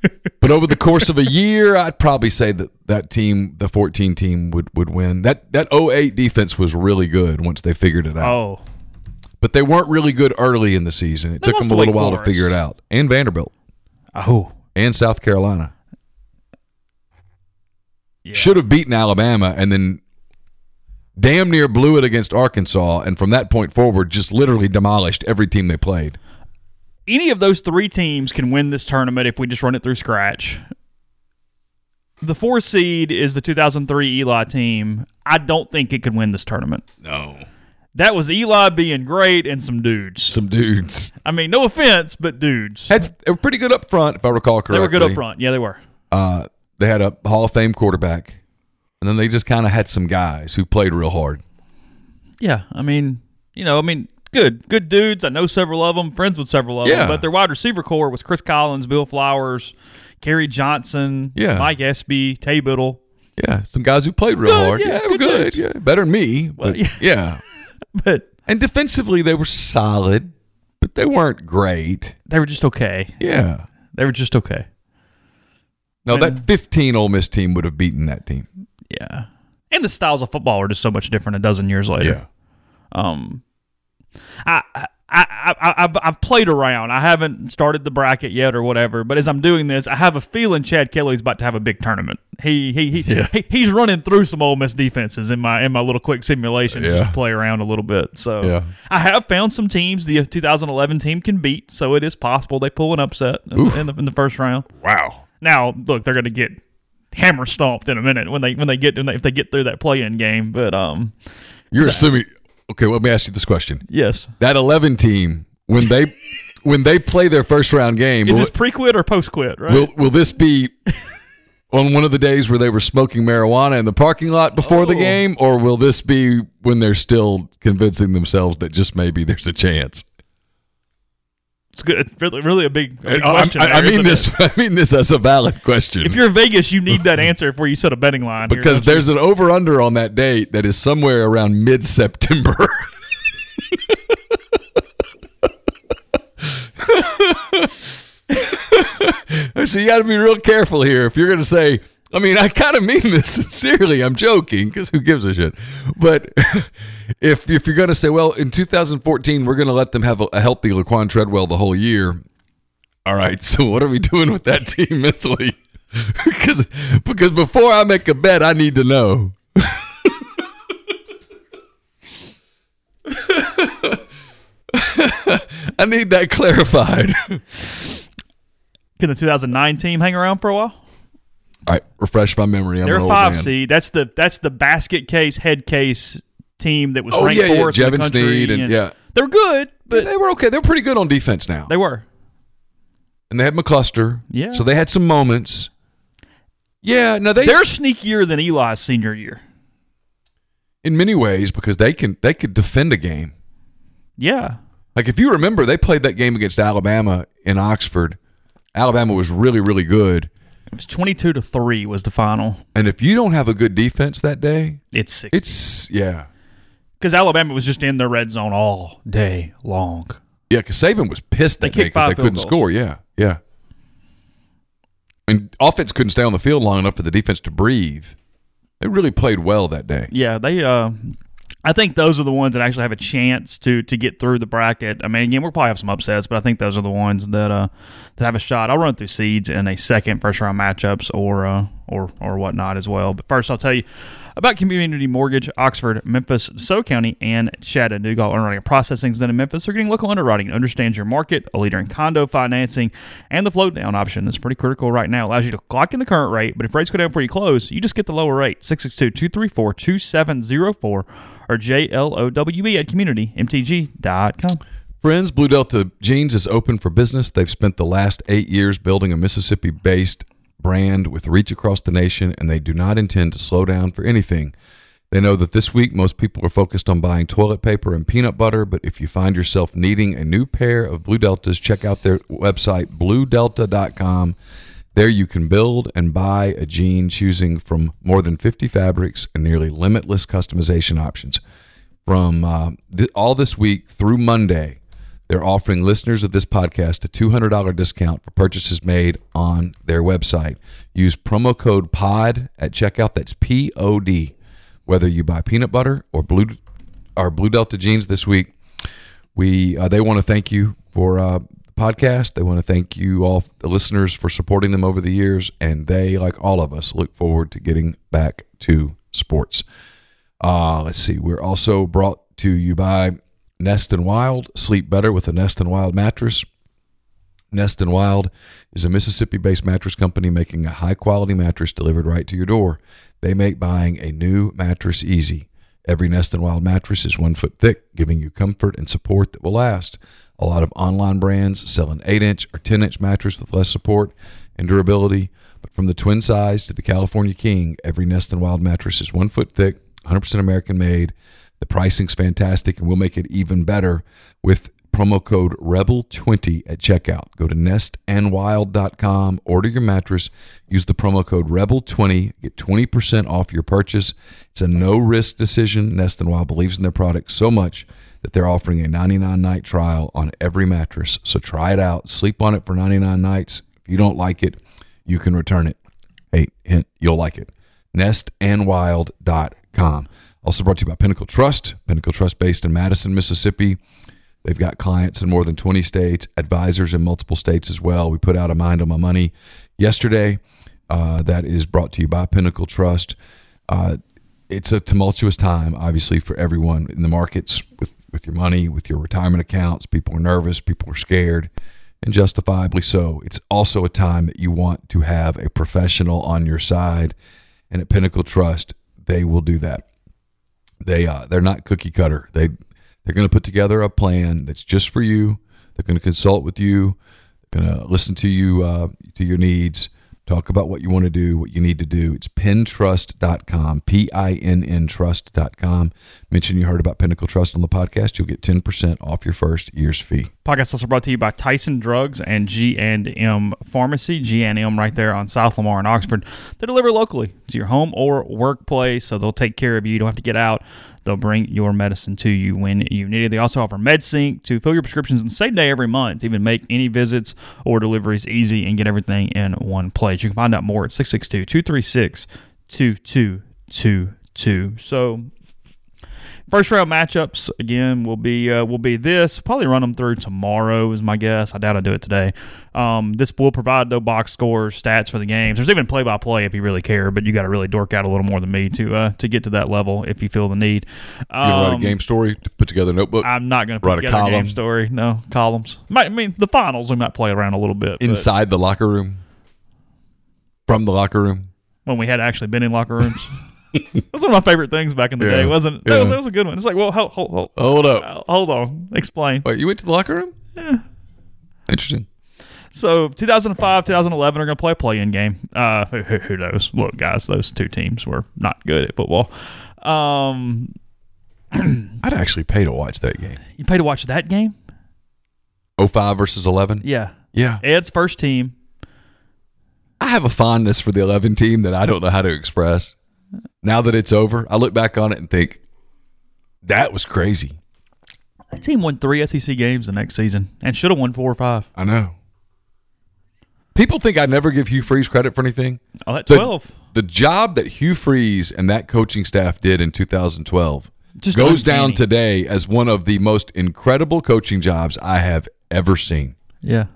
but over the course of a year, I'd probably say that that team, the 14 team, would, would win. That that 08 defense was really good once they figured it out. Oh. But they weren't really good early in the season. It they took them a little while to figure it out. And Vanderbilt. Oh. And South Carolina. Yeah. Should have beaten Alabama and then damn near blew it against Arkansas, and from that point forward, just literally demolished every team they played. Any of those three teams can win this tournament if we just run it through scratch. The four seed is the 2003 Eli team. I don't think it could win this tournament. No. That was Eli being great and some dudes. Some dudes. I mean, no offense, but dudes. Had, they were pretty good up front, if I recall correctly. They were good up front. Yeah, they were. Uh, they had a Hall of Fame quarterback and then they just kind of had some guys who played real hard. Yeah, I mean, you know, I mean, good, good dudes. I know several of them, friends with several of yeah. them. But their wide receiver core was Chris Collins, Bill Flowers, Kerry Johnson, yeah. Mike Espy, Taye Biddle. Yeah, some guys who played real Good, hard. yeah, Yeah, they good good. Yeah, better than me. Well, but yeah. yeah. but And defensively, they were solid, but they weren't great. they were just okay. Yeah. They were just okay. No, And- that 15 Ole Miss team would have beaten that team. Yeah. And the styles of football are just so much different a dozen years later. Yeah. Um, I, I, I, I, I've, I've played around. I haven't started the bracket yet or whatever. But as I'm doing this, I have a feeling Chad Kelly's about to have a big tournament. He, he, he, Yeah. he he's running through some Ole Miss defenses in my in my little quick simulation just to play around a little bit. So Yeah. I have found some teams the 2011 team can beat. So it is possible they pull an upset in, in the in the first round. Wow. Now, look, they're going to get hammer stomped in a minute when they when they get when they, if they get through that play-in game. But um, You're assuming. Okay, let me ask you this question. yes, That 11 team, when they when they play their first round game, is will, this pre-quit or post-quit? Right? will, will this be on one of the days where they were smoking marijuana in the parking lot before the Oh. game, or will this be when they're still convincing themselves that just maybe there's a chance? It's good. It's really, really a big, a big oh, I- question. I, I there, mean this. it? I mean this as a valid question. If you're Vegas, you need that answer before you set a betting line. because you? there's an over under on that date that is somewhere around mid September. so you got to be real careful here if you're going to say. I mean, I kind of mean this sincerely. I'm joking because who gives a shit? But if if you're going to say, well, in 2014 we're going to let them have a, a healthy Laquan Treadwell the whole year, all right, so what are we doing with that team mentally? because because before I make a bet, I need to know. I need that clarified. can the 2009 team hang around for a while? All right, refresh my memory. I'm They're a five seed. That's the that's the basket case head case team that was Oh, ranked yeah, yeah, fourth in the country. Snead and- yeah. they were good, but They were okay. They were pretty good on defense now, they were. and they had McCluster. Yeah. so they had some moments. Yeah, no, they They're sneakier than Eli's senior year. in many ways because they can they could defend a game. Yeah, Like if you remember, they played that game against Alabama in Oxford. Alabama was really, really good. it was 22 to three was the final. And if you don't have a good defense that day, It's six. it's yeah, because Alabama was just in the red zone all day long. yeah. Because Saban was pissed They day because they couldn't goals. score. Yeah, yeah. And offense couldn't stay on the field long enough for the defense to breathe. They really played well that day. Yeah, they. Uh, I think those are the ones that actually have a chance to to get through the bracket. I mean, again, we'll probably have some upsets, but I think those are the ones that uh that have a shot. I'll run through seeds in a second, first round matchups or uh or or whatnot as well. But first, I'll tell you about Community Mortgage, Oxford, Memphis, So County, and Chattanooga. Underwriting processing done in Memphis. They're getting local underwriting, understands your market, a leader in condo financing, and the float down option is pretty critical right now. Allows you to lock in the current rate, but if rates go down before you close, you just get the lower rate. 662-234-2704 or JLOWE at communitymtg.com. Friends, Blue Delta Jeans is open for business. They've spent the last eight years building a Mississippi based brand with reach across the nation, and they do not intend to slow down for anything. They know that this week most people are focused on buying toilet paper and peanut butter, but if you find yourself needing a new pair of Blue Deltas, check out their website, bluedelta.com. There you can build and buy a jean choosing from more than 50 fabrics and nearly limitless customization options. From uh, th- all this week through Monday, they're offering listeners of this podcast a $200 discount for purchases made on their website. Use promo code POD at checkout. That's P O D. Whether you buy peanut butter or blue or Blue Delta jeans this week, we uh, they want to thank you for uh, podcast. They want to thank you all the listeners for supporting them over the years, and they, like all of us, look forward to getting back to sports. Uh, let's see. We're also brought to you by Nest and Wild. Sleep better with a Nest and Wild mattress. Nest and Wild is a Mississippi based mattress company making a high quality mattress delivered right to your door. They make buying a new mattress easy. Every Nest and Wild mattress is one foot thick, giving you comfort and support that will last. A lot of online brands sell an 8 inch or 10 inch mattress with less support and durability, but from the twin size to the California King, every Nest and Wild mattress is one foot thick, 100% American made. The pricing's fantastic, and we'll make it even better with promo code REBEL20 at checkout. Go to nestandwild.com, order your mattress, use the promo code REBEL20, get 20% off your purchase. It's a no risk decision. Nest and Wild believes in their product so much that they're offering a 99 night trial on every mattress. So try it out, sleep on it for 99 nights. If you don't like it, you can return it. Hey, hint, you'll like it. Nestandwild.com. Also brought to you by Pinnacle Trust. Pinnacle Trust based in Madison, Mississippi. They've got clients in more than 20 states, advisors in multiple states as well. We put out a Mind on My Money yesterday. Uh, that is brought to you by Pinnacle Trust. Uh, it's a tumultuous time, obviously, for everyone in the markets with, with your money, with your retirement accounts. People are nervous, people are scared, and justifiably so. It's also a time that you want to have a professional on your side. And at Pinnacle Trust, they will do that. They uh, they're not cookie cutter. They they're going to put together a plan that's just for you. They're going to consult with you. They're going to listen to you uh, to your needs. Talk about what you want to do, what you need to do. It's pintrust.com, P I N N trust.com. Mention you heard about Pinnacle Trust on the podcast. You'll get 10% off your first year's fee. Podcast also brought to you by Tyson Drugs and G&M Pharmacy. G&M right there on South Lamar in Oxford. They deliver locally to your home or workplace, so they'll take care of you. You don't have to get out. They'll bring your medicine to you when you need it. They also offer MedSync to fill your prescriptions the same day every month. Even make any visits or deliveries easy and get everything in one place. You can find out more at 662 236 2222. So First round matchups again will be uh, will be this. Probably run them through tomorrow is my guess. I doubt I do it today. Um, this will provide though box scores, stats for the games. There's even play by play if you really care, but you got to really dork out a little more than me to uh, to get to that level if you feel the need. Um, you write a game story, to put together a notebook. I'm not going to write a column. game story. No columns. Might, I mean the finals we might play around a little bit but inside the locker room, from the locker room. when we had actually been in locker rooms. That was one of my favorite things back in the Yeah. day, wasn't it? That, Yeah. was, that was a good one. It's like, well, hold, hold, hold, Hold up. hold on. Explain. Wait, you went to the locker room? Yeah. Interesting. So 2005, 2011 are going to play a play-in game. Uh, who, who who knows? Look, guys, those two teams were not good at football. Um, I'd actually pay to watch that game. you pay to watch that game? 05 versus 11? Yeah. Yeah. Ed's first team. I have a fondness for the 11 team that I don't know how to express. Now that it's over, I look back on it and think, that was crazy. That team won three SEC games the next season and should have won four or five. I know. People think I never give Hugh Freeze credit for anything. Oh, that The- 12. The job that Hugh Freeze and that coaching staff did in 2012 Just goes down today as one of the most incredible coaching jobs I have ever seen. Yeah.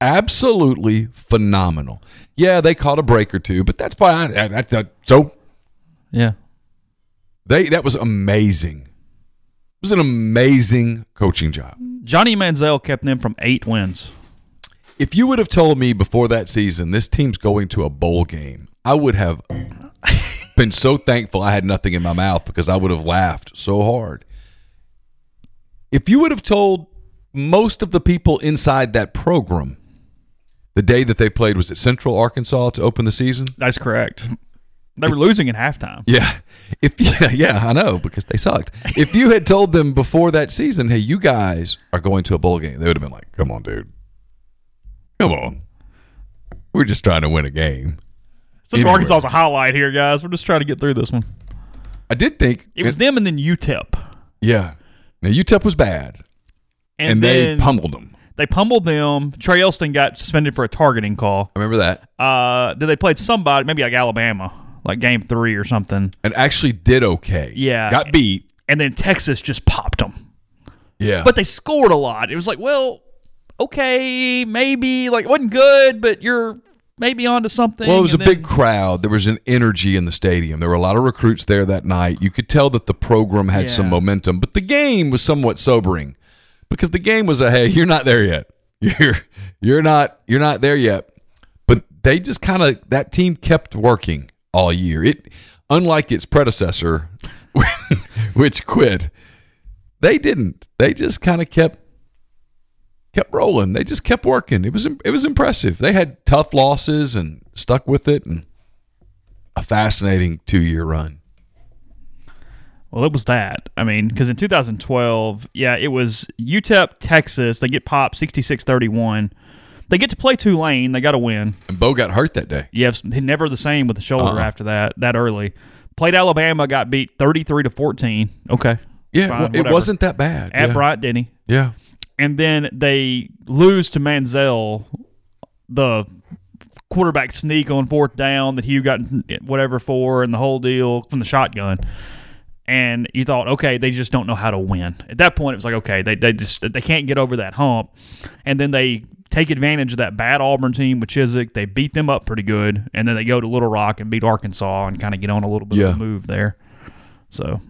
Absolutely phenomenal. Yeah, they caught a break or two, but that's fine. That, that, that- so Yeah. they that was amazing. It was an amazing coaching job. Johnny Manziel kept them from eight wins. If you would have told me before that season this team's going to a bowl game, I would have been so thankful I had nothing in my mouth because I would have laughed so hard. If you would have told most of the people inside that program the day that they played was at Central Arkansas to open the season, That's correct. They were losing at halftime. Yeah. If yeah, yeah, I know because they sucked. If you had told them before that season, "Hey, you guys are going to a bowl game," they would have been like, "Come on, dude. Come on. We're just trying to win a game." Since. Arkansas is a highlight here, guys, we're just trying to get through this one. I did think It was them and then UTEP. Yeah. Now UTEP was bad, And, and, they pummeled them. they pummeled them. Trae Elston got suspended for a targeting call. I remember that, Uh, then they played somebody, maybe like Alabama, like game three or something. and actually did okay. Yeah. got beat. And then Texas just popped them. Yeah, But they scored a lot. It was like, well, okay, maybe. Like, it wasn't good, but you're maybe onto something. Well, it was a And big crowd. There was an energy in the stadium. There were a lot of recruits there that night. You could tell that the program had some momentum, but the game was somewhat sobering because the game was a hey, you're not there yet. You're you're not you're not there yet. But they just kind of that team kept working all year. It unlike its predecessor which quit. They didn't. They just kind of kept kept rolling. They just kept working. It was it was impressive. They had tough losses and stuck with it, and a fascinating two year run. Well, it was that. I mean, because in 2012, yeah, it was UTEP, Texas. They get popped 66 31. They get to play Tulane. They got to win. And Bo got hurt that day. Yes, never the same with the shoulder Uh-uh. after that, that early. Played Alabama, got beat 33 to 14. Okay. Yeah, Fine, it whatever. wasn't that bad. At yeah. Bryant Denny. Yeah. And then they lose to Manziel, the quarterback sneak on fourth down that Hugh got whatever for, and the whole deal from the shotgun. And you thought, okay, they just don't know how to win. At that point, it was like, okay, they, they just they can't get over that hump. And then they take advantage of that bad Auburn team with Chizik. They beat them up pretty good, and then they go to Little Rock and beat Arkansas and kind of get on a little bit Yeah. of a move there. So,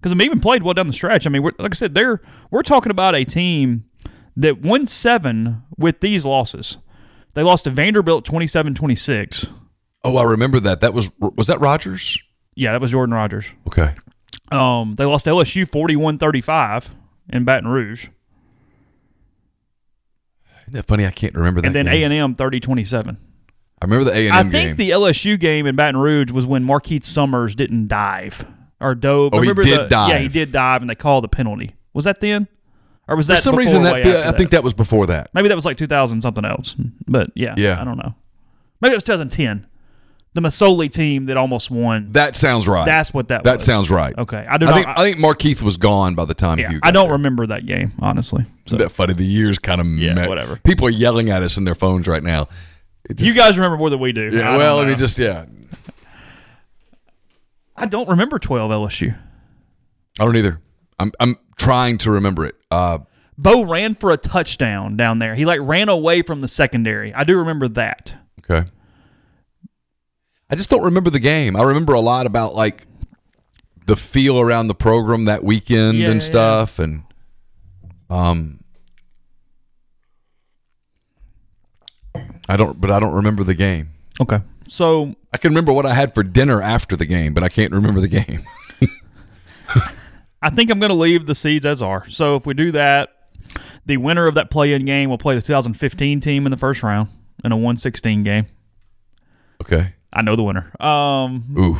because they even played well down the stretch. I mean, we're, like I said, they're we're talking about a team that won seven with these losses. They lost to Vanderbilt 27-26. Oh, I remember that. That was was that Rodgers? Yeah, that was Jordan Rodgers. Okay. Um, they lost to LSU 41-35 in Baton Rouge, Isn't that funny? I can't remember that. and then A and M 30-27. I remember the A and I M think game. the LSU game in Baton Rouge was when Markeith Summers didn't dive or dove. Oh, he Remember did the, dive. Yeah, he did dive, and they called the penalty. Was that then, or was that For some reason, that I after think that was before that. Maybe that was like 2000 something else. But yeah, Yeah. I don't know. Maybe it was 2010. The Masoli team that almost won. That sounds right. That's what that That was. sounds right. Okay. I do I not. think I think Markeith was gone by the time yeah, you. I don't remember that game, honestly. So, That funny. The years kind of Yeah, met. whatever. People are yelling at us in their phones right now. It you guys remember more than we do. Yeah. I Well, I mean, just yeah. I don't remember 12 LSU. I don't either. I'm I'm trying to remember it. Uh, Bo ran for a touchdown down there. He like ran away from the secondary. I do remember that. okay. I just don't remember the game. I remember a lot about like the feel around the program that weekend Yeah, yeah, and stuff, and um, I don't. But I don't remember the game. Okay. So I can remember what I had for dinner after the game, but I can't remember the game. I think I'm going to leave the seeds as are. So if we do that, the winner of that play-in game will play the 2015 team in the first round in a 116 game. Okay. I know the winner. Um, Ooh,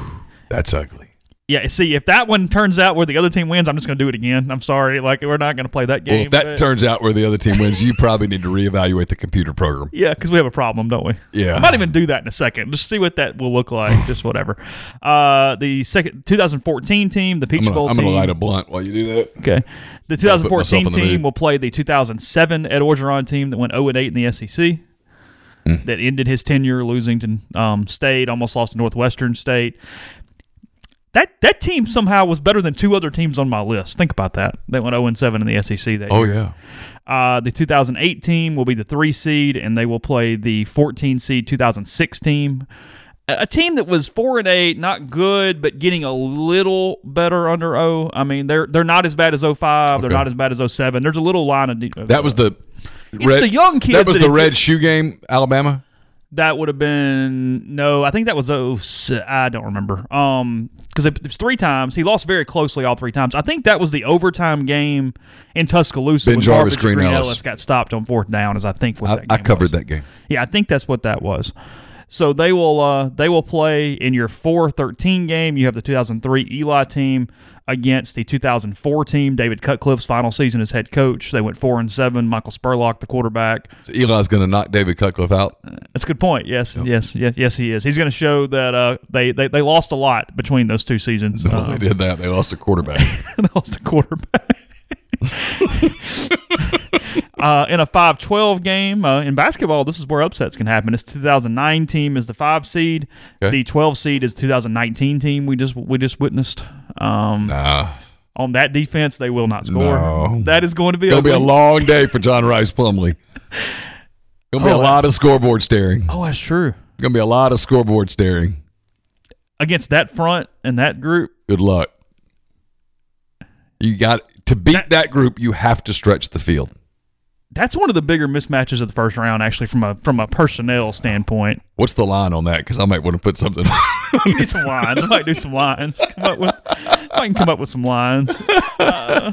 that's ugly. yeah. See, if that one turns out where the other team wins, I'm just going to do it again. I'm sorry. Like we're not going to play that Well, game. if that but- turns out where the other team wins, you probably need to reevaluate the computer program. Yeah, because we have a problem, don't we? Yeah. I might even do that in a second. Just see what that will look like. just whatever. Uh, the second 2014 team, the Peach I'm gonna, Bowl I'm team. gonna light a blunt while you do that. Okay. The 2014 myself in the team will play the 2007 Ed Orgeron team that went 0 8 in the SEC. Hmm. That ended his tenure losing to um, State, almost lost to Northwestern State. That that team somehow was better than two other teams on my list. Think about that. They went 0 7 in the SEC that Oh year. yeah. Uh, the 2008 team will be the three seed, and they will play the 14 seed 2006 team. A team that was four and eight, not good, but getting a little better under O. I mean, they're they're not as bad as 05. They're not as bad as 07. There's a little line of de- That was the. It's the young kids That was that the red shoe game, Alabama. that would have been no. I think that was oh I don't remember. Um, because it was three times. He lost very closely all three times. I think that was the overtime game in Tuscaloosa. Ben when Jarvis, Garbage Green Ellis. Ellis. got stopped on fourth down. As I think what I, I covered was. that game. Yeah, I think that's what that was. So they will uh, they will play in your 4-13 game. You have the 2003 Eli team against the 2004 team. David Cutcliffe's final season as head coach. They went four and seven. Michael Spurlock, the quarterback. So Eli's going to knock David Cutcliffe out. That's a good point. Yes, yes, yes, yes, he is. He's going to show that uh, they, they they lost a lot between those two seasons. No, Um, they did that. They lost a quarterback. they lost a quarterback. uh, in a 5-12 game uh, in basketball, this is where upsets can happen. This 2009 team is the five seed. Okay. The 12 seed is 2019 team. We just we just witnessed. Um, nah. On that defense, they will not score. No. That is going to be It'll be a long day for John Rhys Plumlee. It'll be Oh, a lot of scoreboard staring. Oh, that's true. It's going to be a lot of scoreboard staring. Against that front and that group, Good luck. You got to beat that group. You have to stretch the field. that's one of the bigger mismatches of the first round. Actually, from a from a personnel standpoint, What's the line on that? Because I might want to put something. We need some lines. I might do some lines. Come up with, I can come up with some lines. Uh,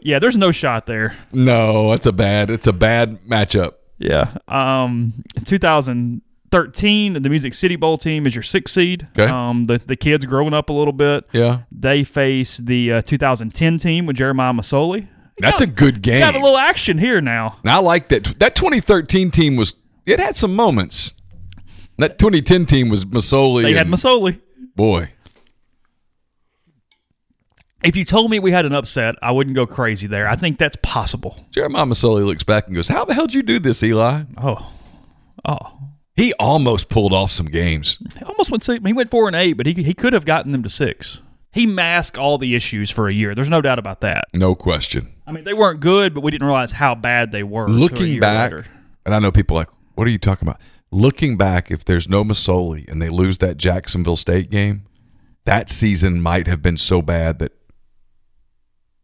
yeah, there's no shot there. no, that's a bad. It's a bad matchup. Yeah. Um, 2000 13, the Music City Bowl team is your sixth seed. Okay. Um, the, the kids growing up a little bit. Yeah. They face the uh, 2010 team with Jeremiah Masoli. That's a good game. Got a little action here now. And I like that. That 2013 team was, it had some moments. That 2010 team was Masoli. They had Masoli. Boy. If you told me we had an upset, I wouldn't go crazy there. I think that's possible. Jeremiah Masoli looks back and goes, How the hell did you do this, Eli? Oh, oh. He almost pulled off some games. He almost went six. He went four and eight, but he he could have gotten them to six. He masked all the issues for a year. There's no doubt about that. No question. I mean, they weren't good, but we didn't realize how bad they were. Looking back, later. and I know people are like, What are you talking about? Looking back, if there's no Masoli and they lose that Jacksonville State game, that season might have been so bad that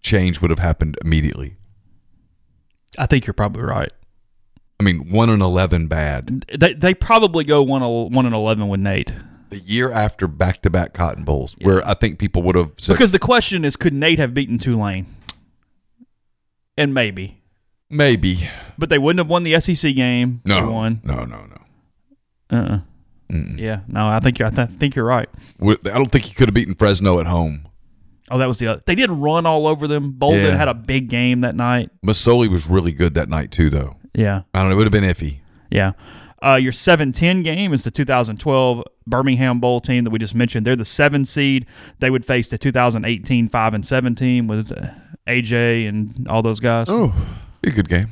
change would have happened immediately. I think you're probably right. I mean, 1 and 11 bad. They they probably go one one and eleven with Nate The year after back to back Cotton Bowls, where I think people would have said, because the question is, could Nate have beaten Tulane? And maybe, maybe. but they wouldn't have won the SEC game. No. won. No, no, no. Uh. uh Yeah. No, I think you're, I th- think you're right. I don't think he could have beaten Fresno at home. Oh, that was the other. They did run all over them. Bolden Yeah. had a big game that night. Masoli was really good that night, too, though. Yeah. I don't know. It would have been iffy. Yeah. Uh, your 7-10 game is the 2012 Birmingham Bowl team that we just mentioned. They're the seven seed. They would face the 2018 5 and 7 team with uh, AJ and all those guys. Oh, be a good game.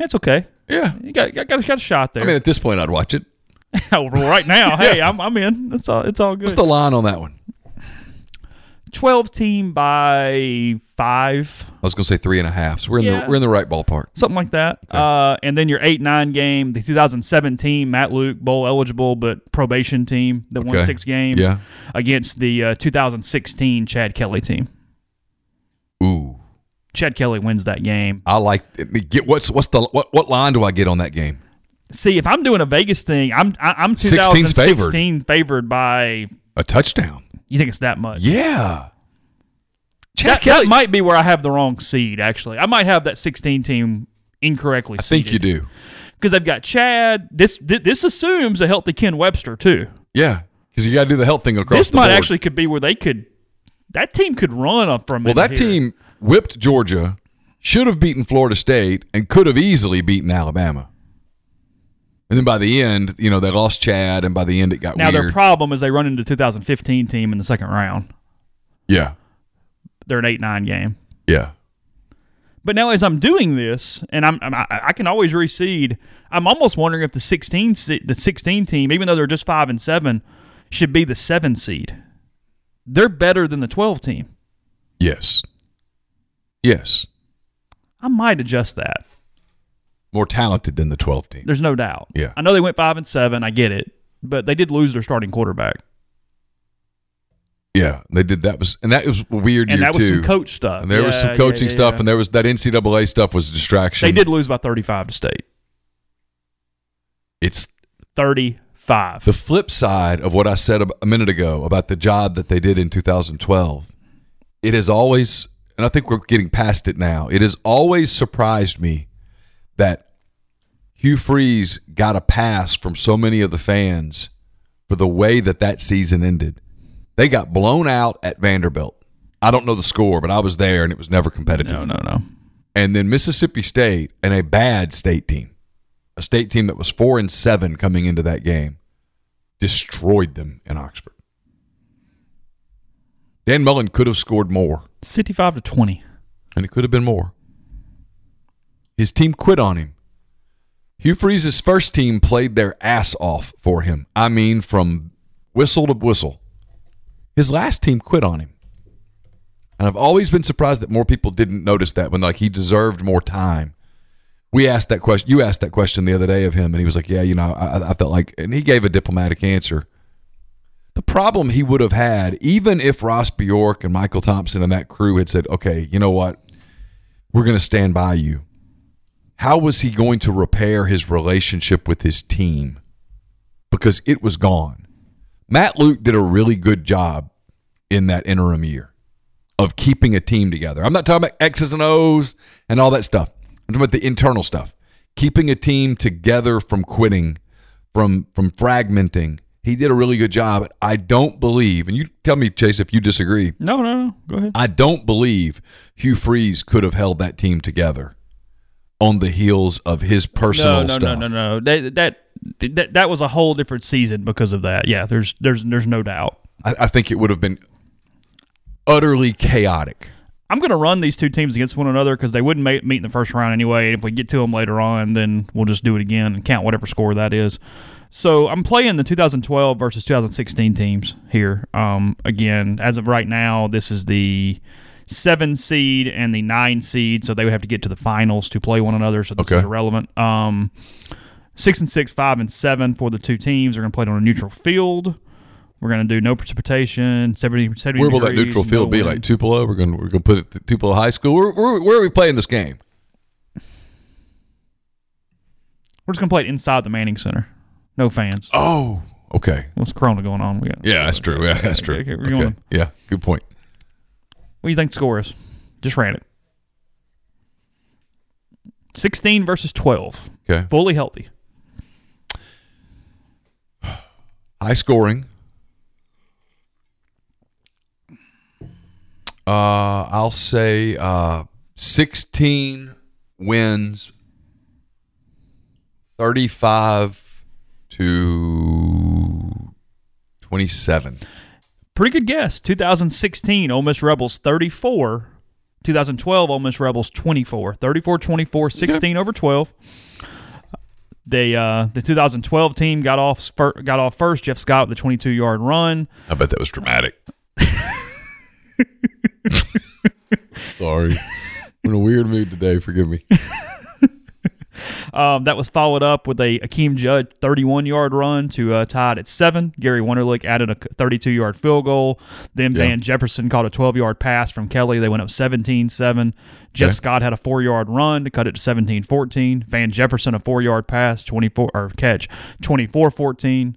It's okay. Yeah. You got, got, got, got a shot there. I mean, at this point, I'd watch it. Right now, hey, I'm, I'm in. It's all it's all good. What's the line on that one? 12 team by five, I was going to say three and a half. So we're in Yeah. the we're in the right ballpark. something like that. Uh, and then your 8 9 game, the 2017 Matt Luke Bowl eligible but probation team that won six games Yeah. against the uh, 2016 Chad Kelly team. Ooh, Chad Kelly wins that game. I like. Get what's what's the what what line do I get on that game? See, if I'm doing a Vegas thing, I'm I, I'm 16's 2016 favored. by. A touchdown. You think it's that much? Yeah. Chad That, Kelly. that might be where I have the wrong seed. Actually, I might have that 16 team incorrectly. I think you do. because they've got Chad. This thi- this assumes a healthy Ken Webster too. Yeah, because you got to do the health thing across this might board. actually could be where they could. That team could run up from. Well, that team whipped Georgia, should have beaten Florida State, and could have easily beaten Alabama. And then by the end, you know, they lost Chad, and by the end, it got Now their problem is they run into 2015 team in the second round. yeah, They're an eight nine game. yeah. But now, as I'm doing this, and I'm, I'm I, I can always reseed. I'm almost wondering if the 16 the 16 team, even though they're just five and seven, should be the seven seed. They're better than the 12 team. Yes. Yes. I might adjust that. More talented than the 12 team. There's no doubt. Yeah. I know they went five and seven. I get it, but they did lose their starting quarterback, Yeah, they did. That was and that was weird and that was too. some coach stuff. and there was some coaching yeah, stuff, yeah. and there was that NCAA stuff was a distraction. they did lose by 35 to state. It's 35. the flip side of what I said a minute ago about the job that they did in 2012. It has always, and I think we're getting past it now. It has always surprised me that Hugh Freeze got a pass from so many of the fans for the way that that season ended. They got blown out at Vanderbilt. I don't know the score, but I was there, and it was never competitive. no, no, no. and then Mississippi State and a bad state team, a state team that was four and seven coming into that game, destroyed them in Oxford. Dan Mullen could have scored more, It's 55 to 20. and it could have been more. His team quit on him. Hugh Freeze's first team played their ass off for him. I mean, from whistle to whistle. His last team quit on him. And I've always been surprised that more people didn't notice that when like he deserved more time. We asked that question. You asked that question the other day of him, and he was like, "Yeah, you know, I, I felt like," and he gave a diplomatic answer. The problem he would have had, even if Ross Bjork and Michael Thompson and that crew had said, "Okay, you know what, we're going to stand by you." How was he going to repair his relationship with his team? Because it was gone. Matt Luke did a really good job in that interim year of keeping a team together. I'm not talking about X's and O's and all that stuff. I'm talking about the internal stuff. Keeping a team together from quitting from from fragmenting. He did a really good job. I don't believe, and you tell me, Chase, if you disagree. No, no, no. Go ahead. I don't believe Hugh Freeze could have held that team together on the heels of his personal no, no, stuff. no, no, no. That, that that that was a whole different season because of that. Yeah, there's there's there's no doubt. I, I think it would have been utterly chaotic. I'm going to run these two teams against one another because they wouldn't ma- meet in the first round anyway. And If we get to them later on, then we'll just do it again and count whatever score that is. So I'm playing the 2012 versus 2016 teams here. Um, again, as of right now, this is the seven seed and the nine seed, so they would have to get to the finals to play one another. So this Okay. is irrelevant. Um, six and six, five and seven for the two teams. They're going to play it on a neutral field. We're going to do no precipitation. 70, 70 Where will that neutral field be? Like Tupelo? We're going to we're going to put it at Tupelo High School. Where, where, where are we playing this game? We're just gonna play it inside the Manning Center. No fans. Oh, okay. What's Corona going on? We got, Yeah, that's true. Yeah, that's true. Okay, we're Okay. Yeah, good point. What do you think the score is? Just ran it. Sixteen versus twelve. Okay. Fully healthy. High scoring. Uh, I'll say uh, 16 wins, 35 to 27. Pretty good guess. 2016 Ole Miss Rebels 34. 2012 Ole Miss Rebels 24. 34-24, 16 over 12. They uh, the 2012 team got off got off first. Jeff Scott with the 22 yard run. I bet that was dramatic. Sorry. I'm in a weird mood today. Forgive me. Um, that was followed up with a Akeem Judd 31 yard run to uh, tie it at seven. Gary Wunderlich added a 32 yard field goal. Then Yeah. Van Jefferson caught a 12 yard pass from Kelly. They went up 17 7. Jeff Okay. Scott had a four yard run to cut it to 17 14. Van Jefferson a four yard pass, 24 or catch, 24 14.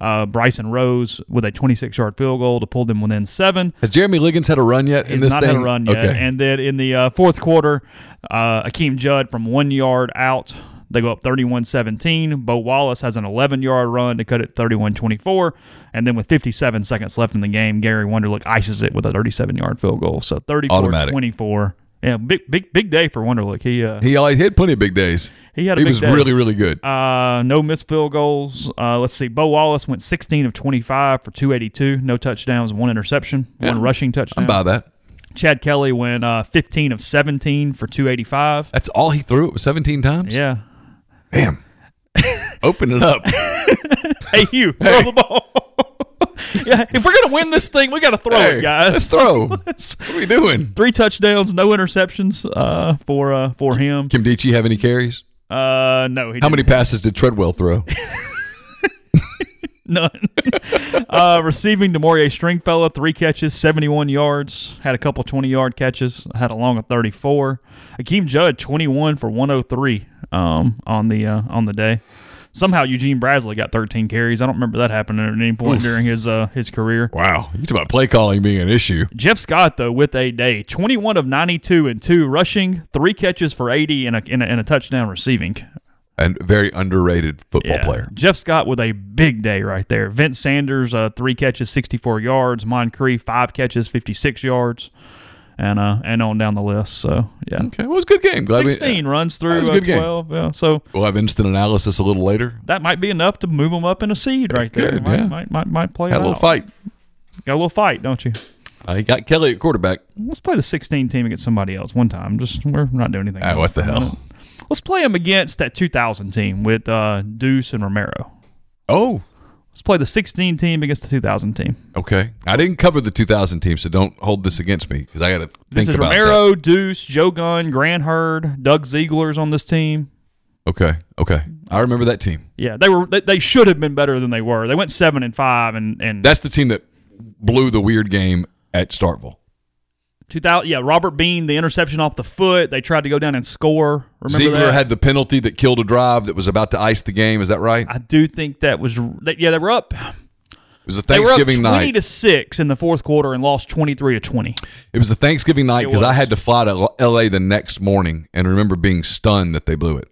Uh, Bryson Rose with a 26 yard field goal to pull them within seven. Has Jeremy Liggins had a run yet in He's this not thing? had a run yet. Okay. And then in the uh, fourth quarter, uh, Akeem Judd from one yard out, they go up 31 17. Bo Wallace has an 11 yard run to cut it 31 24. And then with 57 seconds left in the game, Gary Wunderlich ices it with a 37 yard field goal. So 34 24. Yeah, big big big day for Wunderlich. He uh, he, he had plenty of big days. he had a He big was day. really, really good. Uh, no missed field goals. Uh, let's see. Bo Wallace went 16 of 25 for 282. No touchdowns, one interception, one rushing touchdown. I'm by that. Chad Kelly went uh, 15 of 17 for 285. That's all he threw. It was 17 times. Yeah. Damn. Open it up. Hey, you throw the ball. yeah, if we're gonna win this thing, we got to throw Hey, it, guys. Let's throw. Let's- What are we doing? Three touchdowns, no interceptions uh, for uh, for him. Kim Dichie have any carries? Uh, no, he How didn't. many passes did Treadwell throw? None. uh, receiving Damore'ea Stringfellow, three catches, 71 yards. Had a couple 20 yard catches. Had a long of 34. Akeem Judd, 21 for 103 um, on the uh, on the day. Somehow Eugene Brazley got 13 carries. I don't remember that happening at any point during his uh, his career. Wow. You talk about play calling being an issue. Jeff Scott though with a day, 21 of 92 and two rushing, three catches for 80 and a, and a, and a touchdown receiving. And very underrated football Yeah. player. Jeff Scott with a big day right there. Vince Sanders, uh, three catches, 64 yards. Moncrief, five catches, 56 yards. And uh, and on down the list. So, yeah. Okay. Well, it was a good game. Glad we- 16 runs through uh, good game. 12. Yeah. So We'll have instant analysis a little later. that might be enough to move them up in a seed right there. Might, yeah. might, might, might play Had a little out. fight. Got a little fight, don't you? Uh, he got Kelly at quarterback. Let's play the 16 team against somebody else one time. Just We're not doing anything. Ah, what the hell? Let's play them against that 2000 team with uh, Deuce and Romero. Oh, Let's play the 16 team against the 2000 team. okay. I didn't cover the 2000 team, so don't hold this against me because I got to think This is about Romero, Deuce, Joe Gunn, Grant Heard, Doug Ziegler's on this team. Okay. Okay. I remember that team. Yeah, they were they, they should have been better than they were. They went seven and five and and That's the team that blew the weird game at Starkville. 2000. Yeah, Robert Bean, the interception off the foot. They tried to go down and score. Remember Ziegler that? had the penalty that killed a drive that was about to ice the game. Is that right? I do think that was that, yeah. They were up. It was a They were up Thanksgiving twenty night. to six in the fourth quarter and lost twenty three to twenty. It was a Thanksgiving night because I had to fly to L.A. the next morning and remember being stunned that they blew it.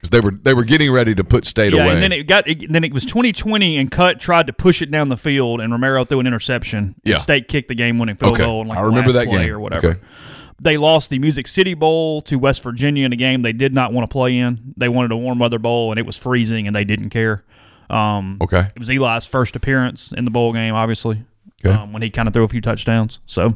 Because they were they were getting ready to put State Yeah, away. and then it got it, then it was 2020 and Cut tried to push it down the field and Romero threw an interception. Yeah. State kicked the game winning field Okay. goal in like I the remember last that play game. or whatever. Okay. They lost the Music City Bowl to West Virginia in a game they did not want to play in. They wanted a warm weather bowl and it was freezing and they didn't care. Um, okay, It was Eli's first appearance in the bowl game, obviously, Okay. um, when he kind of threw a few touchdowns. So,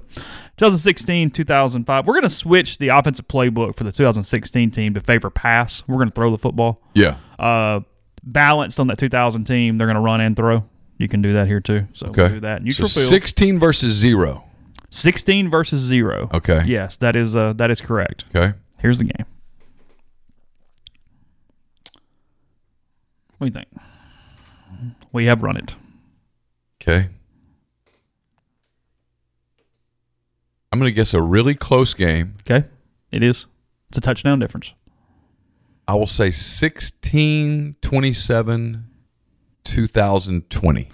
2016, 2005. We're going to switch the offensive playbook for the 2016 team to favor pass. We're going to throw the football. yeah, Uh, balanced on that 2000 team, they're going to run and throw. You can do that here too. So okay. we'll do that. Neutral so field. sixteen versus zero. 16 versus zero. Okay. Yes, that is uh, that is correct. Okay, Here's the game. What do you think? We have run it. okay. I'm going to guess a really close game. Okay, it is. It's a touchdown difference. I will say 16 27 2020.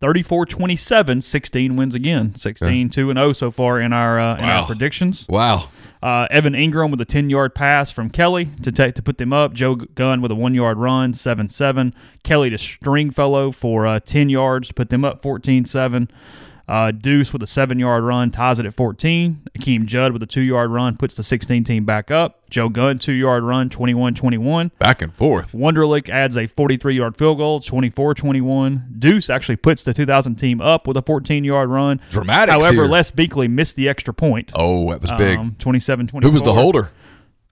34-27, 16 wins again. 16 2 and 0 so far in our uh, in our predictions. Wow. Uh, Evan Engram with a 10 yard pass from Kelly to take to put them up. Joe Gunn with a one yard run, 7 7. Kelly to Stringfellow for uh, 10 yards to put them up 14 7. Uh, Deuce with a seven yard run ties it at 14. Akeem Judd with a two yard run puts the 16 team back up. Joe Gunn, two yard run, 21 21. Back and forth. Wunderlich adds a 43 yard field goal, 24 21. Deuce actually puts the 2000 team up with a 14 yard run. Dramatic. However, here. Les Beakley missed the extra point. Oh, that was big. Um, 24. Who was the holder?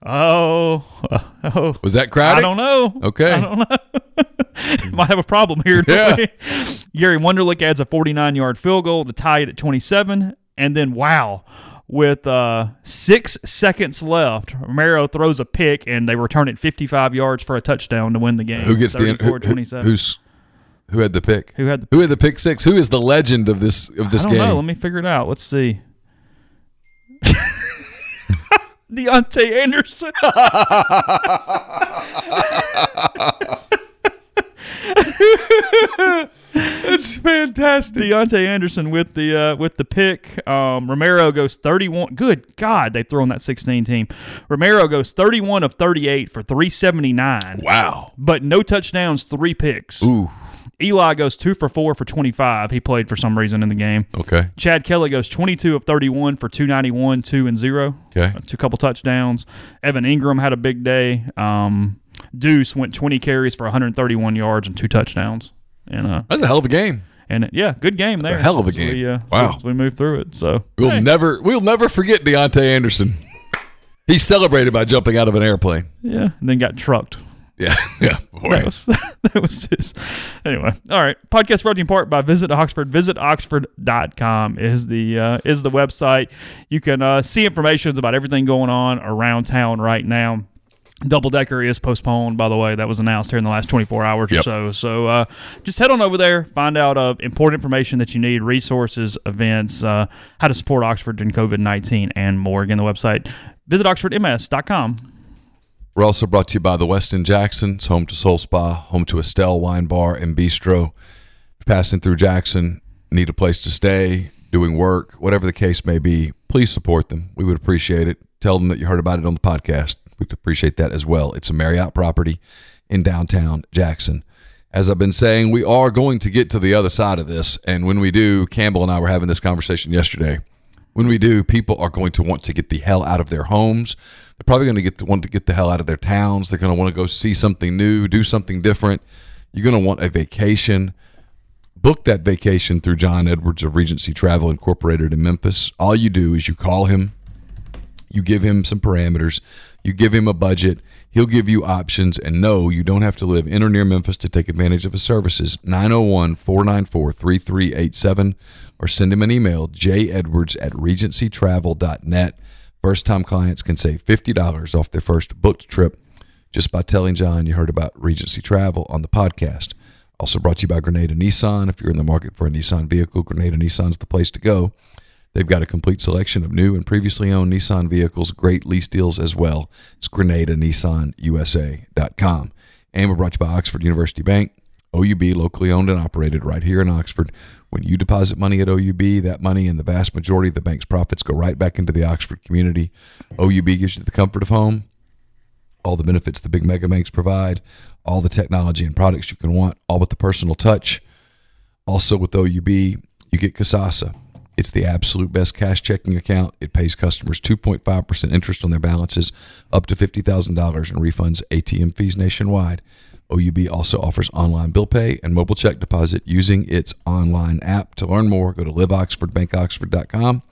Oh, oh. Was that crowded? I don't know. Okay. I don't know. Might have a problem here. Yeah. Gary Wunderlich adds a 49 yard field goal to tie it at 27. And then, wow, with uh, six seconds left, Romero throws a pick and they return it 55 yards for a touchdown to win the game. Who gets the who, who, 27. who's who had the pick? Who had the Who had the pick six? Who is the legend of this of this I don't game? know. Let me figure it out. Let's see. Deontay Anderson. It's fantastic. Deontay Anderson with the uh, with the pick. Um, Romero goes 31. Good God, they throw on that 16 team. Romero goes 31 of 38 for 379, Wow. but no touchdowns, three picks. Ooh. Eli goes two for four for 25. He played for some reason in the game. Okay. Chad Kelly goes 22 of 31 for 291, two and zero. Okay. Uh, two couple touchdowns. Evan Engram had a big day. Um, Deuce went 20 carries for 131 yards and two touchdowns. And uh, That's a hell of a game. and yeah, good game there. a hell of a game. We, uh, Wow. as we move through it. So We'll hey, never we'll never forget Deontay Anderson. He celebrated by jumping out of an airplane. yeah, and then got trucked. Yeah. Yeah. Boy. That was that was just anyway. All right. Podcast brought to you in part by Visit Oxford. Visit Oxford.com is the uh, is the website. You can uh, see information about everything going on around town right now. Double Decker is postponed, by the way. That was announced here in the last 24 hours or so. So uh, just head on over there, find out uh, important information that you need, resources, events, uh, how to support Oxford in COVID 19, and more. Again, the website, visit oxfordms.com. We're also brought to you by the Westin Jackson's, home to Soul Spa, home to Estelle Wine Bar and Bistro. Passing through Jackson, need a place to stay, doing work, whatever the case may be, please support them. We would appreciate it. Tell them that you heard about it on the podcast. We'd appreciate that as well. It's a Marriott property in downtown Jackson. As I've been saying, we are going to get to the other side of this. And when we do, Campbell and I were having this conversation yesterday. When we do, people are going to want to get the hell out of their homes. They're probably going to get want to get the hell out of their towns. They're going to want to go see something new, do something different. You're going to want a vacation. Book that vacation through John Edwards of Regency Travel Incorporated in Memphis. All you do is you call him, you give him some parameters, you give him a budget, he'll give you options, and no, you don't have to live in or near Memphis to take advantage of his services. 901 494 3387 or send him an email, jedwards at regencytravel.net. First time clients can save $50 off their first booked trip just by telling John you heard about Regency Travel on the podcast. Also brought to you by Grenada Nissan. If you're in the market for a Nissan vehicle, Grenada Nissan's the place to go. They've got a complete selection of new and previously owned Nissan vehicles, great lease deals as well. It's GrenadaNissanUSA.com. And we're brought to you by Oxford University Bank, OUB, locally owned and operated right here in Oxford. When you deposit money at OUB, that money and the vast majority of the bank's profits go right back into the Oxford community. OUB gives you the comfort of home all the benefits the big mega banks provide, all the technology and products you can want, all with the personal touch. Also with OUB, you get Kasasa. It's the absolute best cash checking account. It pays customers 2.5% interest on their balances, up to $50,000 and refunds ATM fees nationwide. OUB also offers online bill pay and mobile check deposit using its online app. To learn more, go to liveoxfordbankoxford.com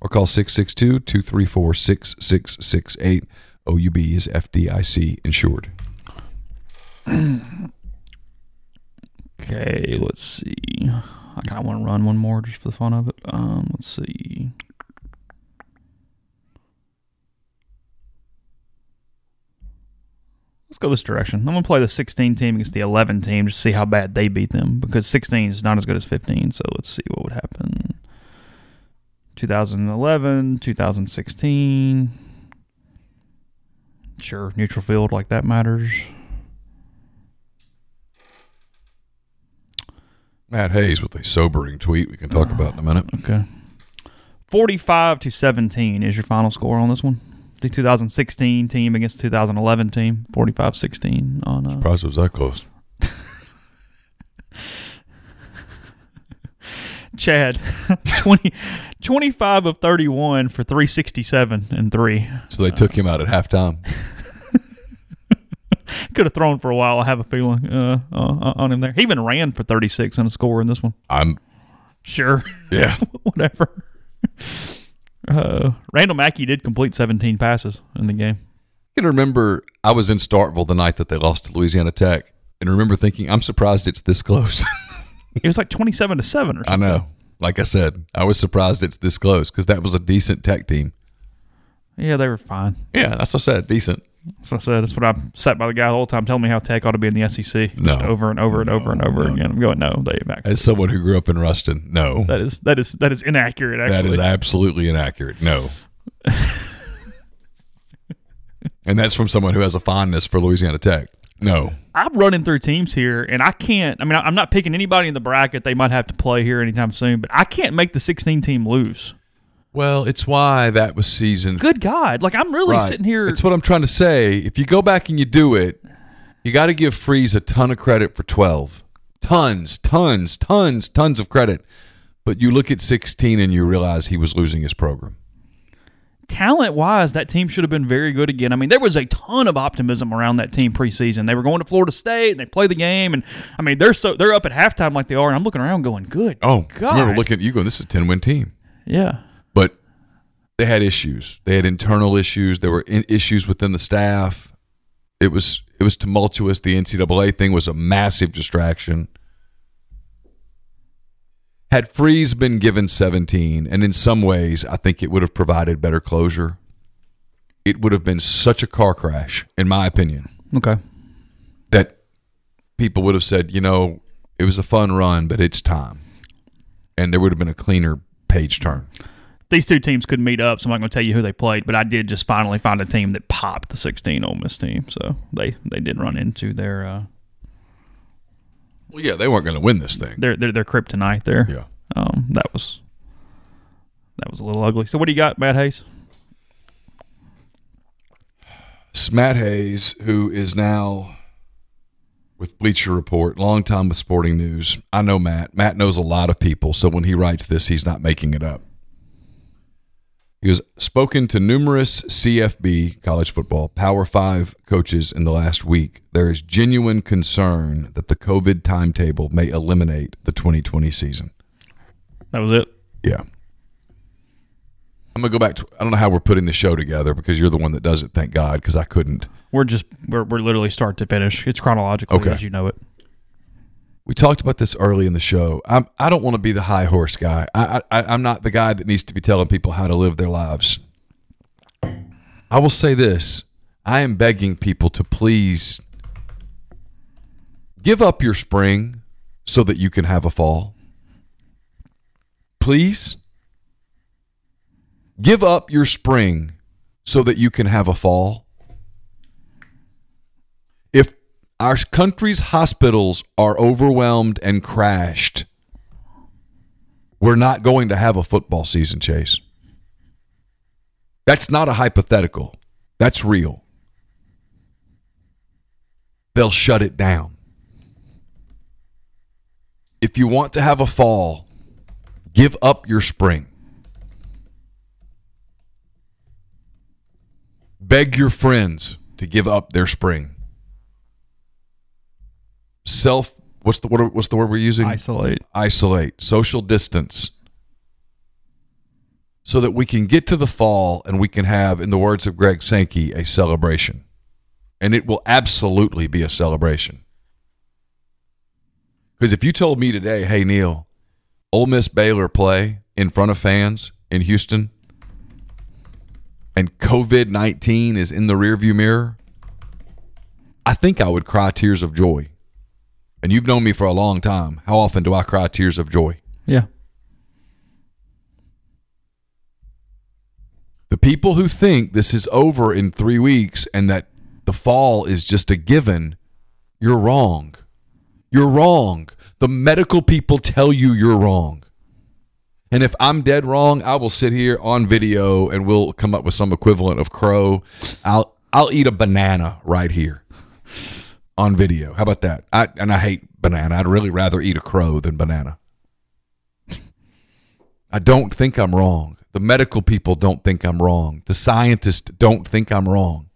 or call 662 234 6668. OUB is FDIC insured. Okay, let's see. I kind of want to run one more just for the fun of it. Um, let's see. Let's go this direction. I'm gonna play the 16 team against the 11 team just to see how bad they beat them because 16 is not as good as 15. So let's see what would happen. 2011, 2016. Sure, neutral field like that matters. Matt Hayes with a sobering tweet we can talk about in a minute. Okay. 45 to 17 is your final score on this one. The 2016 team against the 2011 team, 45-16 on uh, Surprised it was that close. Chad. 20, 25 of 31 for 367 and 3. So they took him out at halftime. Could have thrown for a while, I have a feeling, uh, uh, on him there. He even ran for 36 on a score in this one. I'm Sure. yeah. Whatever. Uh, Randall Mackey did complete 17 passes in the game. I can remember I was in Starkville the night that they lost to Louisiana Tech, and remember thinking, I'm surprised it's this close. It was like 27 to 7 or something. I know. Like I said, I was surprised it's this close because that was a decent Tech team. Yeah, they were fine. Yeah, that's what I said. Decent. That's what I said. That's what I sat by the guy the whole time telling me how Tech ought to be in the SEC. No. Just over and over and over and over again. I'm going, no, actually. As someone who grew up in Ruston, no, That is that is that is inaccurate. Actually, that is absolutely inaccurate. No. and that's from someone who has a fondness for Louisiana Tech. No. I'm running through teams here, and I can't. I mean, I'm not picking anybody in the bracket they might have to play here anytime soon, but I can't make the 16 team lose. Well, it's why that was season. Good God! Like I'm really Right. sitting here. It's what I'm trying to say. If you go back and you do it, you got to give Freeze a ton of credit for 12. Tons, tons, tons, tons of credit. But you look at 16 and you realize he was losing his program. talent wise, that team should have been very good again. I mean, there was a ton of optimism around that team preseason. They were going to Florida State and they played the game, and I mean, they're so they're up at halftime like they are, and I'm looking around going, "Good, Oh, God, I remember looking at you going, this is a 10 win team. yeah." They had issues. They had internal issues. There were in- issues within the staff. It was it was tumultuous. The NCAA thing was a massive distraction. Had Freeze been given 17, and in some ways, I think it would have provided better closure. It would have been such a car crash, in my opinion, Okay, that people would have said, you know, it was a fun run, but it's time. And there would have been a cleaner page turn. These two teams couldn't meet up, so I'm not going to tell you who they played, but I did just finally find a team that popped the 16 Ole Miss team, so they they did run into their uh, Well, yeah, they weren't going to win this thing. their their, their kryptonite there. Yeah. Um, that was that was a little ugly. So what do you got, Matt Hayes? It's Matt Hayes, who is now with Bleacher Report, long time with Sporting News. I know Matt. Matt knows a lot of people, so when he writes this, he's not making it up. He has spoken to numerous CFB college football Power Five coaches in the last week. There is genuine concern that the COVID timetable may eliminate the 2020 season. That was it. Yeah. I'm gonna go back to. I don't know how we're putting the show together because you're the one that does it. Thank God, because I couldn't. We're just we're, we're literally start to finish. It's chronologically Okay. as you know it. We talked about this early in the show. I'm, I don't want to be the high horse guy. I, I, I'm not the guy that needs to be telling people how to live their lives. I will say this I am begging people to please give up your spring so that you can have a fall. Please give up your spring so that you can have a fall. If our country's hospitals are overwhelmed and crashed, we're not going to have a football season, Chase. That's not a hypothetical. That's real. they'll shut it down. If you want to have a fall, give up your spring. Beg your friends to give up their spring. Self what's the word what's the word we're using? Isolate. isolate, social distance, so that we can get to the fall and we can have, in the words of Greg Sankey, a celebration. And it will absolutely be a celebration. Because if you told me today, hey, Neal, Ole Miss Baylor play in front of fans in Houston, and COVID 19 is in the rearview mirror, I think I would cry tears of joy. And you've known me for a long time. How often do I cry tears of joy? Yeah. The people who think this is over in three weeks and that the fall is just a given, you're wrong. You're wrong. The medical people tell you you're wrong. And if I'm dead wrong, I will sit here on video and we'll come up with some equivalent of crow. I'll I'll eat a banana right here on video. How about that? I and I hate banana. I'd really rather eat a crow than banana. I don't think I'm wrong. The medical people don't think I'm wrong. The scientists don't think I'm wrong.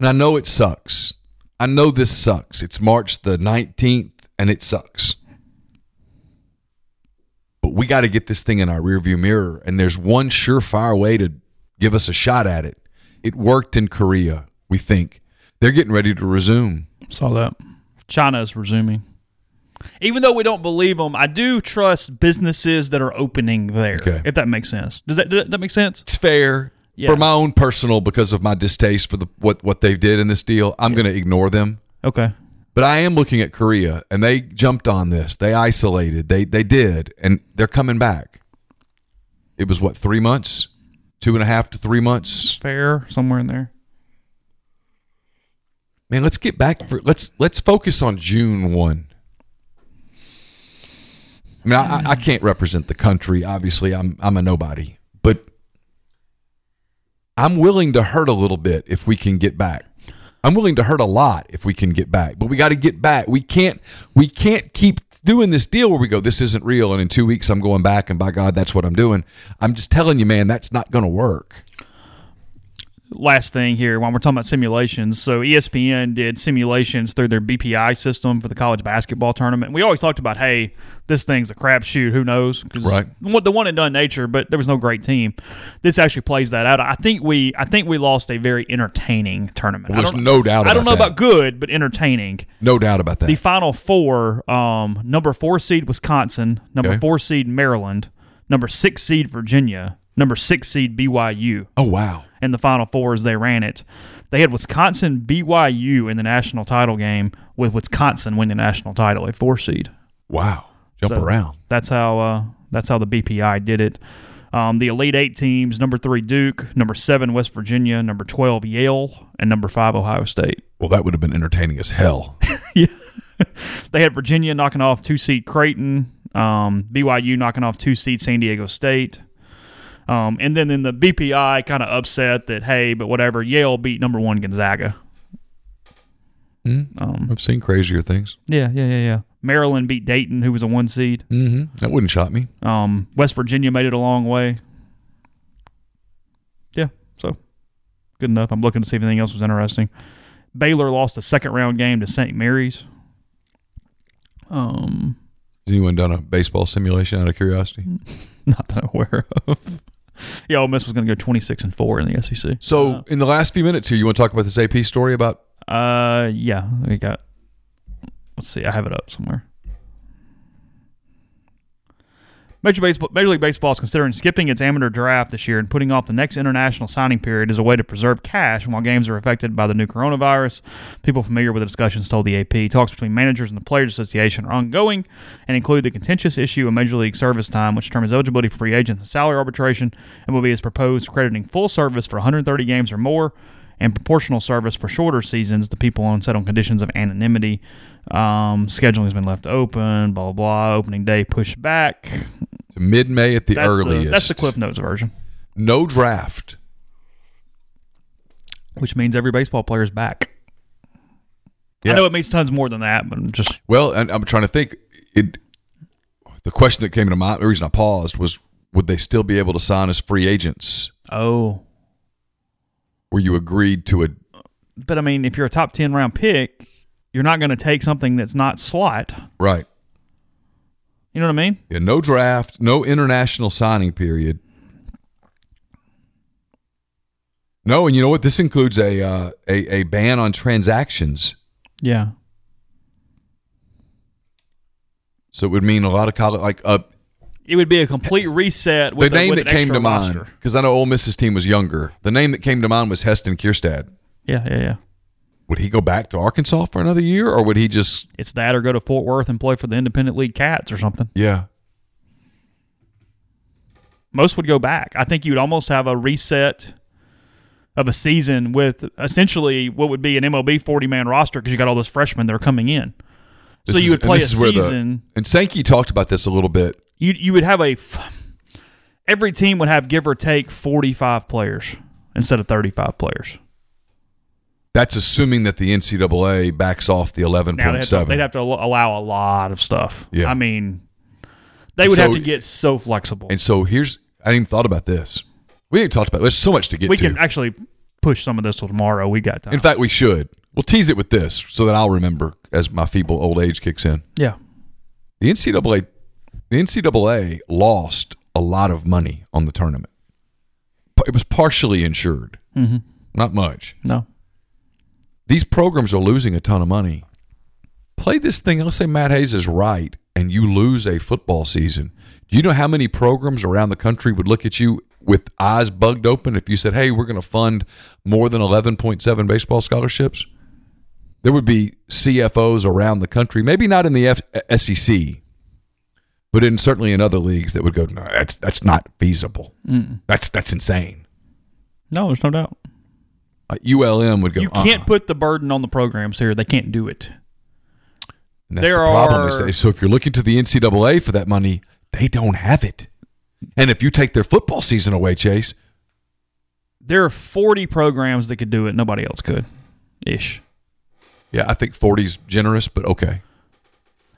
And I know it sucks. I know this sucks. It's March the 19th and it sucks. But we got to get this thing in our rearview mirror. And there's one surefire way to give us a shot at it. It worked in Korea, we think. They're getting ready to resume. Saw that. China is resuming. Even though we don't believe them, I do trust businesses that are opening there. Okay. If that makes sense. Does that does that make sense? It's fair. Yeah. For my own personal, because of my distaste for the what, what they did in this deal, I'm going to ignore them. Okay. But I am looking at Korea, and they jumped on this. They isolated. They they did, and they're coming back. It was what three months, two and a half to three months. Fair somewhere in there. Man, let's get back. For, let's let's focus on June one. I mean, I, I can't represent the country. Obviously, I'm I'm a nobody, but I'm willing to hurt a little bit if we can get back. I'm willing to hurt a lot if we can get back, but we got to get back. We can't we can't keep doing this deal where we go, this isn't real, and in two weeks I'm going back, and by God, that's what I'm doing. I'm just telling you, man, that's not going to work. Last thing here while we're talking about simulations. So ESPN did simulations through their BPI system for the college basketball tournament. We always talked about, hey, this thing's a crapshoot. Who knows? Right. what- The one and done nature, but there was no great team. This actually plays that out. I think we, I think we lost a very entertaining tournament. Well, there's no doubt I don't know that. about good, but entertaining. No doubt about that. The final four: um, number four seed Wisconsin, number Okay. four seed Maryland, number six seed Virginia, number six seed BYU oh wow. in the Final Four as they ran it. They had Wisconsin BYU in the national title game, with Wisconsin winning the national title, a four seed. Wow. Jump So around. That's how uh, that's how the BPI did it. Um, the Elite Eight teams: number three Duke, number seven West Virginia, number twelve Yale, and number five Ohio State. Well, that would have been entertaining as hell. yeah, They had Virginia knocking off two seed Creighton, um, BYU knocking off two seed San Diego State. Um, and then in the BPI, kind of upset that hey, but whatever. Yale beat number one Gonzaga. Um, I've seen crazier things. yeah, yeah, yeah, yeah. Maryland beat Dayton, who was a one seed. Mm-hmm. That wouldn't shock me. Um, West Virginia made it a long way. Yeah, so good enough. I'm looking to see if anything else was interesting. Baylor lost a second round game to St. Mary's. Um, Has anyone done a baseball simulation out of curiosity? not that I'm aware of. yeah, Ole Miss was going to go 26 and four in the SEC. So, in the last few minutes here, you want to talk about this AP story about? Uh, yeah, we got. Let's see, I have it up somewhere. Major, Baseball, Major League Baseball is considering skipping its amateur draft this year and putting off the next international signing period as a way to preserve cash while games are affected by the new coronavirus. People familiar with the discussions told the AP talks between managers and the Players Association are ongoing and include the contentious issue of Major League service time, which determines eligibility for free agents and salary arbitration, and will be as proposed, crediting full service for 130 games or more and proportional service for shorter seasons. The people on set on conditions of anonymity. Um, scheduling has been left open. Blah blah blah. Opening day pushed back. To mid-May at the That's earliest. the that's the Cliff Notes version. No draft. which means every baseball player is back. Yeah. I know it means tons more than that, but I'm just Well, and I'm trying to think. It. The question that came to mind, the reason I paused was, would they still be able to sign as free agents? oh. Where you agreed to a But I mean, if you're a top ten round pick, you're not going to take something that's not slot. right? You know what I mean? Yeah, no draft, no international signing period. No, and you know what? This includes a uh, a a ban on transactions. Yeah. So it would mean a lot of college, like uh, It would be a complete reset the with a- name with that came to mind because I know Ole Miss's team was younger. The name that came to mind was Heston Kjerstad. Yeah, yeah, yeah. Would he go back to Arkansas for another year, or would he just? It's that or go to Fort Worth and play for the Independent League Cats or something. Yeah, Most would go back. I think you'd almost have a reset of a season with essentially what would be an MLB 40 man roster because you got all those freshmen that are coming in. This so you is- would play a where the- season. and Sankey talked about this a little bit. you you would have a every team would have give or take 45 players instead of 35 players. That's assuming that the NCAA backs off the eleven point seven. They'd have, to, seven. they'd have to al- allow a lot of stuff. Yeah. I mean, they would So- have to get so flexible. And so here's I didn't even thought about this. We ain't talked about. It. There's so much to get we to. can actually push some of this till tomorrow. We got time. In fact, we should. We'll tease it with this so that I'll remember as my feeble old age kicks in. yeah. The NCAA, the NCAA lost a lot of money on the tournament. It was partially insured, Mm-hmm. not much. No. These programs are losing a ton of money. Play this thing. Let's say Matt Hayes is right, and you lose a football season. Do you know how many programs around the country would look at you with eyes bugged open if you said, "Hey, we're going to fund more than 11.7 baseball scholarships"? There would be CFOs around the country, maybe not in the F- uh, SEC, but in certainly in other leagues that would go, "No, that's that's not feasible. Mm. That's that's insane." No, there's no doubt. Uh, ULM would go. You can't "Uh-uh." put the burden on the programs here. They can't do it. And that's There the problem. Is are- that, so if you're looking to the NCAA for that money, they don't have it. And if you take their football season away, Chase, There are 40 programs that could do it. Nobody else could. Ish. yeah, I think 40 is generous, but okay.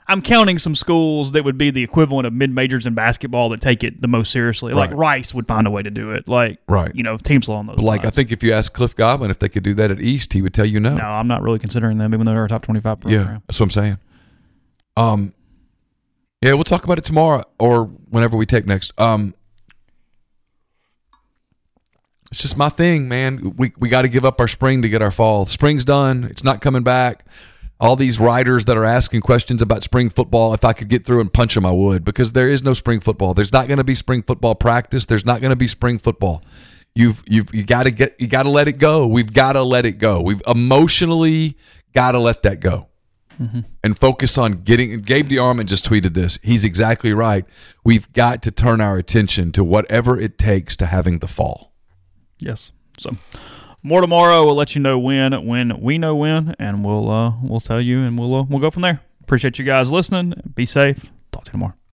I'm counting some schools that would be the equivalent of mid majors in basketball that take it the most seriously. Like Right. Rice would find a way to do it. Like Right. you know, teams along those like, I think if you ask Cliff Godwin if they could do that at East, he would tell you no. no, I'm not really considering them, even though they're a top 25 program. yeah, that's what I'm saying. Um, yeah, we'll talk about it tomorrow or whenever we take next. Um, it's just my thing, man. We we got to give up our spring to get our fall. Spring's done. It's not coming back. All these writers that are asking questions about spring football, if I could get through and punch them, I would, because there is no spring football. There's not going to be spring football practice. There's not going to be spring football. You've you've you got to get you got to let it go. We've got to let it go. We've emotionally got to let that go mm-hmm. and focus on getting. Gabe DeArmond just tweeted this. He's exactly right. We've got to turn our attention to whatever it takes to having the fall. Yes. So more tomorrow. We'll let you know when when we know when, and we'll uh we'll tell you, and we'll uh, we'll go from there. Appreciate you guys listening. Be safe. Talk to you tomorrow.